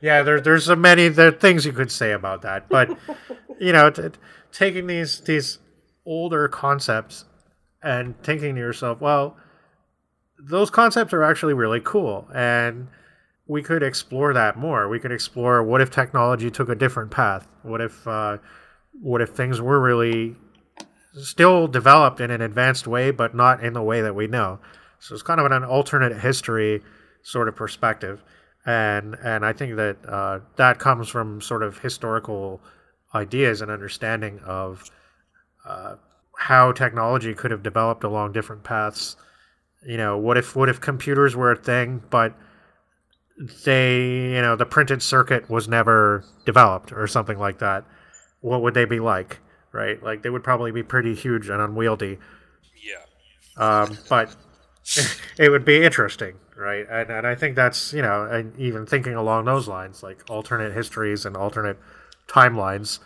yeah. There, there's so many there things you could say about that, but you know, t- taking these these older concepts and thinking to yourself, well, those concepts are actually really cool, and we could explore that more. We could explore what if technology took a different path. What if uh, what if things were really still developed in an advanced way, but not in the way that we know. So it's kind of an alternate history sort of perspective, and and I think that uh, that comes from sort of historical ideas and understanding of uh, how technology could have developed along different paths. You know, what if what if computers were a thing, but they you know the printed circuit was never developed or something like that? What would they be like? Right, like they would probably be pretty huge and unwieldy. Yeah. Um, but it would be interesting, right? And, and I think that's you know, and even thinking along those lines, like alternate histories and alternate timelines,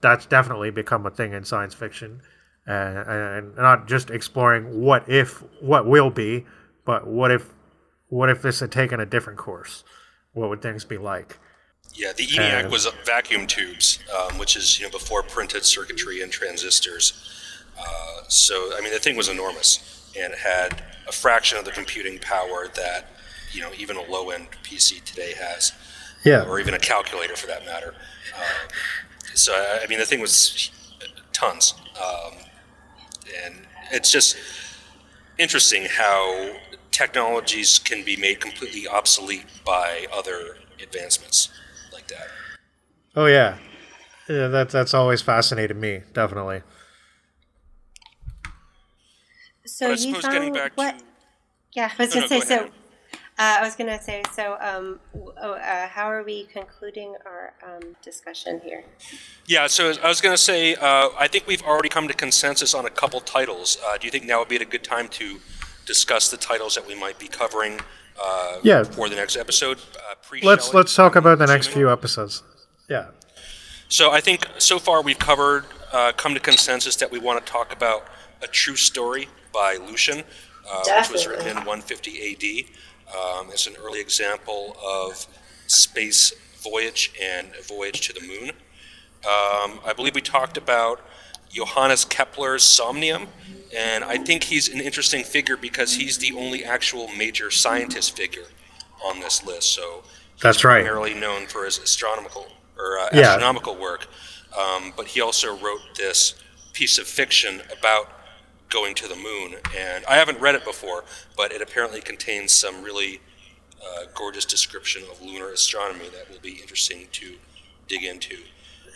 that's definitely become a thing in science fiction, and, and not just exploring what if, what will be, but what if, what if this had taken a different course? What would things be like? Yeah, the ENIAC Uh, was vacuum tubes, um, which is you know before printed circuitry and transistors. Uh, so I mean the thing was enormous and it had a fraction of the computing power that you know even a low end PC today has, Yeah, or even a calculator for that matter. So I, I mean the thing was tons, um, and it's just interesting how technologies can be made completely obsolete by other advancements like that. Oh yeah, yeah. That that's always fascinated me. Definitely. So But I you suppose found getting back what? to Yeah, I was No, gonna no, say go so. Ahead. Uh, I was gonna say so. Um, oh, uh, how are we concluding our um, discussion here? Yeah, so I was going to say, uh, I think we've already come to consensus on a couple titles. Uh, do you think now would be a good time to discuss the titles that we might be covering uh, Yeah. for the next episode? Uh, Let's let's talk about the next few episodes. Yeah. So I think so far we've covered, uh, come to consensus that we want to talk about A True Story by Lucian, uh, which was written in 150 AD. Um, it's an early example of space voyage and a voyage to the moon. Um, I believe we talked about Johannes Kepler's Somnium, and I think he's an interesting figure because he's the only actual major scientist figure on this list. So he's That's right. primarily known for his astronomical or uh, Yeah. astronomical work, um, but he also wrote this piece of fiction about going to the moon. And I haven't read it before, but it apparently contains some really uh, gorgeous description of lunar astronomy that will be interesting to dig into.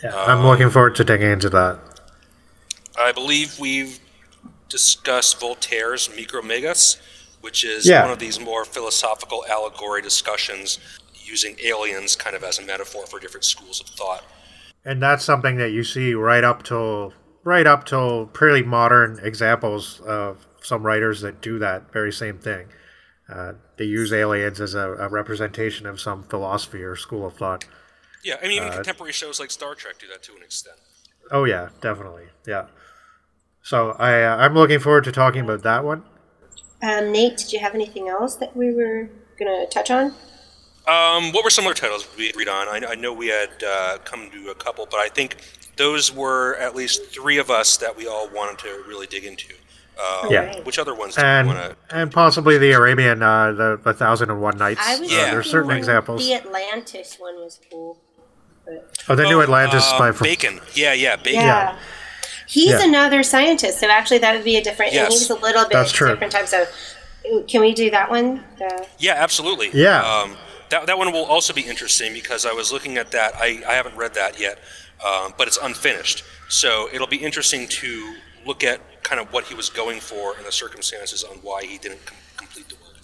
Yeah. I'm looking forward to digging into that. I believe we've discussed Voltaire's Micromegas, which is Yeah. one of these more philosophical allegory discussions using aliens kind of as a metaphor for different schools of thought. and that's something that you see right up till right up till pretty modern examples of some writers that do that very same thing. Uh, they use aliens as a, a representation of some philosophy or school of thought. Yeah, I mean, Uh, even contemporary shows like Star Trek do that to an extent. Oh yeah, definitely, yeah. So I uh, I'm looking forward to talking about that one. Um, Nate, did you have anything else that we were gonna touch on? Um, what were some other titles we agreed on? I, I know we had uh, come to a couple, but I think those were at least three of us that we all wanted to really dig into. Uh, Yeah. Which other ones do you and want to? and possibly the Arabian, uh, the the Thousand and One Nights. I was Uh, Yeah. there's certain examples. The Atlantis one was cool. But Oh, the New Atlantis uh, by from Bacon. Yeah, yeah, Bacon. yeah. He's Yeah. another scientist, so actually that would be a different. And he was a little bit That's true. different types So Can we do that one? The, Yeah, absolutely. Yeah. Um, that, that one will also be interesting because I was looking at that. I, I haven't read that yet, um, but it's unfinished. So it'll be interesting to look at kind of what he was going for and the circumstances on why he didn't com- complete the work.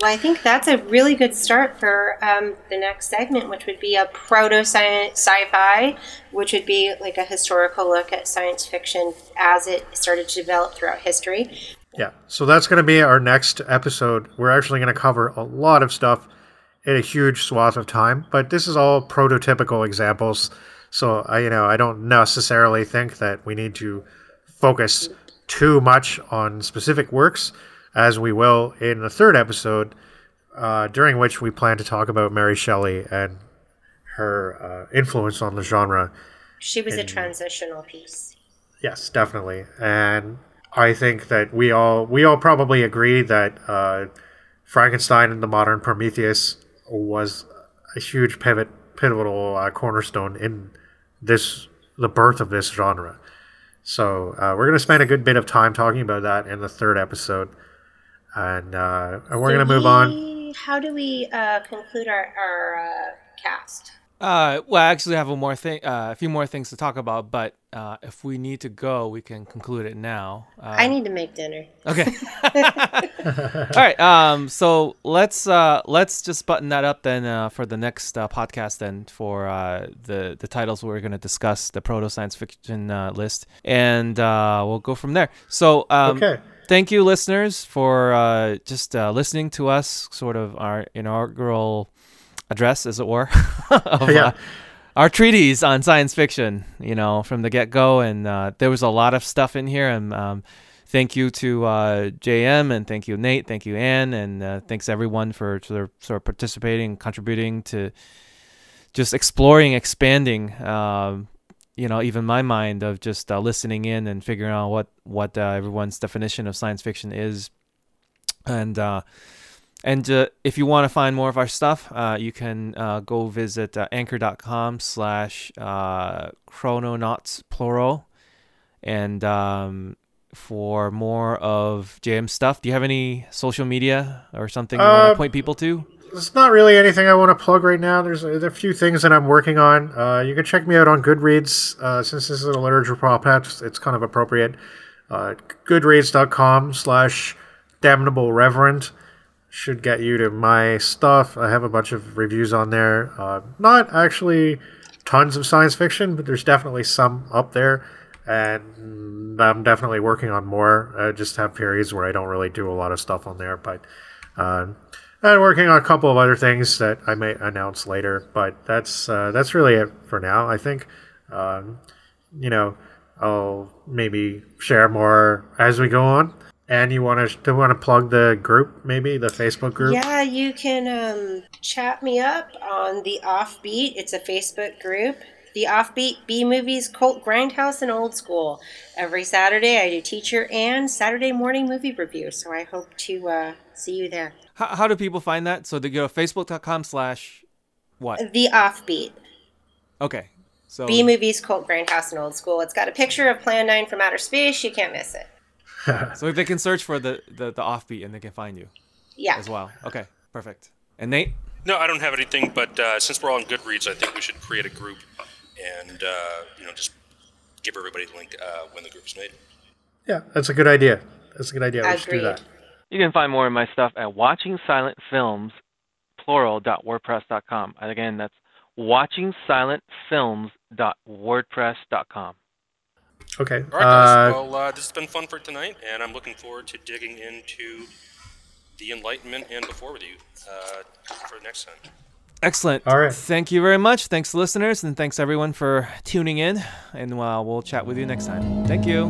well, I think that's a really good start for um, the next segment, which would be a proto sci-fi, which would be like a historical look at science fiction as it started to develop throughout history. Yeah, so that's going to be our next episode. We're actually going to cover a lot of stuff in a huge swath of time. But this is all prototypical examples. So I, you know, I don't necessarily think that we need to focus too much on specific works, as we will in the third episode, uh, during which we plan to talk about Mary Shelley and her uh, influence on the genre. She was a transitional piece. Yes, definitely, and I think that we all we all probably agree that uh, Frankenstein and the Modern Prometheus was a huge pivot, pivotal uh, cornerstone in this the birth of this genre. So uh, we're going to spend a good bit of time talking about that in the third episode, and, uh, and we're going to move on. How do we uh, conclude our, our uh, cast? Uh, well, I actually have a more thing, uh, a few more things to talk about, but uh, if we need to go, we can conclude it now. Uh, I need to make dinner. Okay. All right. Um. So let's uh let's just button that up then uh, for the next uh, podcast then for uh the the titles we're gonna discuss the proto science fiction uh, list and uh we'll go from there. So um. Okay. Thank you, listeners, for uh, just uh, listening to us, sort of our inaugural address, as it were, of Yeah. Our treatise on science fiction. You know, from the get go, and uh, there was a lot of stuff in here. And um, thank you to uh, JM, and thank you Nate, thank you Anne, and uh, thanks everyone for sort of, participating, contributing to just exploring, expanding. Um, you know, even my mind of just uh, listening in and figuring out what what uh, everyone's definition of science fiction is, and uh, and uh, if you want to find more of our stuff, uh, you can uh, go visit uh, anchor.com slash uh, chrononauts plural. And um, for more of JM stuff, do you have any social media or something you want Uh, to point people to? It's not really anything I want to plug right now. There's a, there few things that I'm working on. Uh, you can check me out on Goodreads. Uh, since this is a literature podcast, it's kind of appropriate. Uh, Goodreads.com slash damnable reverend should get you to my stuff. I have a bunch of reviews on there. Uh, not actually tons of science fiction, but there's definitely some up there. And I'm definitely working on more. I just have periods where I don't really do a lot of stuff on there, but uh, and working on a couple of other things that I may announce later. But that's uh, that's really it for now. I think, um, you know, I'll maybe share more as we go on. And you want to do want to plug the group, maybe the Facebook group? Yeah, you can um, chat me up on the Offbeat. It's a Facebook group. The Offbeat B Movies Cult Grindhouse and Old School. Every Saturday, I do teacher and Saturday morning movie review. So I hope to uh, see you there. How, how do people find that? So they go to facebook.com slash what? The Offbeat. Okay. So B Movies Cult Grindhouse and Old School. It's got a picture of Plan 9 from outer space. You can't miss it. so they can search for the, the, the offbeat and they can find you Yeah. as well. Okay, perfect. And Nate? No, I don't have anything, but uh, since we're all on Goodreads, I think we should create a group and uh, you know just give everybody the link uh, when the group is made. Yeah, that's a good idea. That's a good idea. We should do that. You can find more of my stuff at watching silent films plural.wordpress.com. And again, that's watching silent films.wordpress.com. Okay. All right, guys. Uh, well, uh, this has been fun for tonight, and I'm looking forward to digging into the Enlightenment and before with you uh, for next time. Excellent. All right. Thank you very much. Thanks, listeners, and thanks everyone for tuning in. And uh, we'll chat with you next time. Thank you.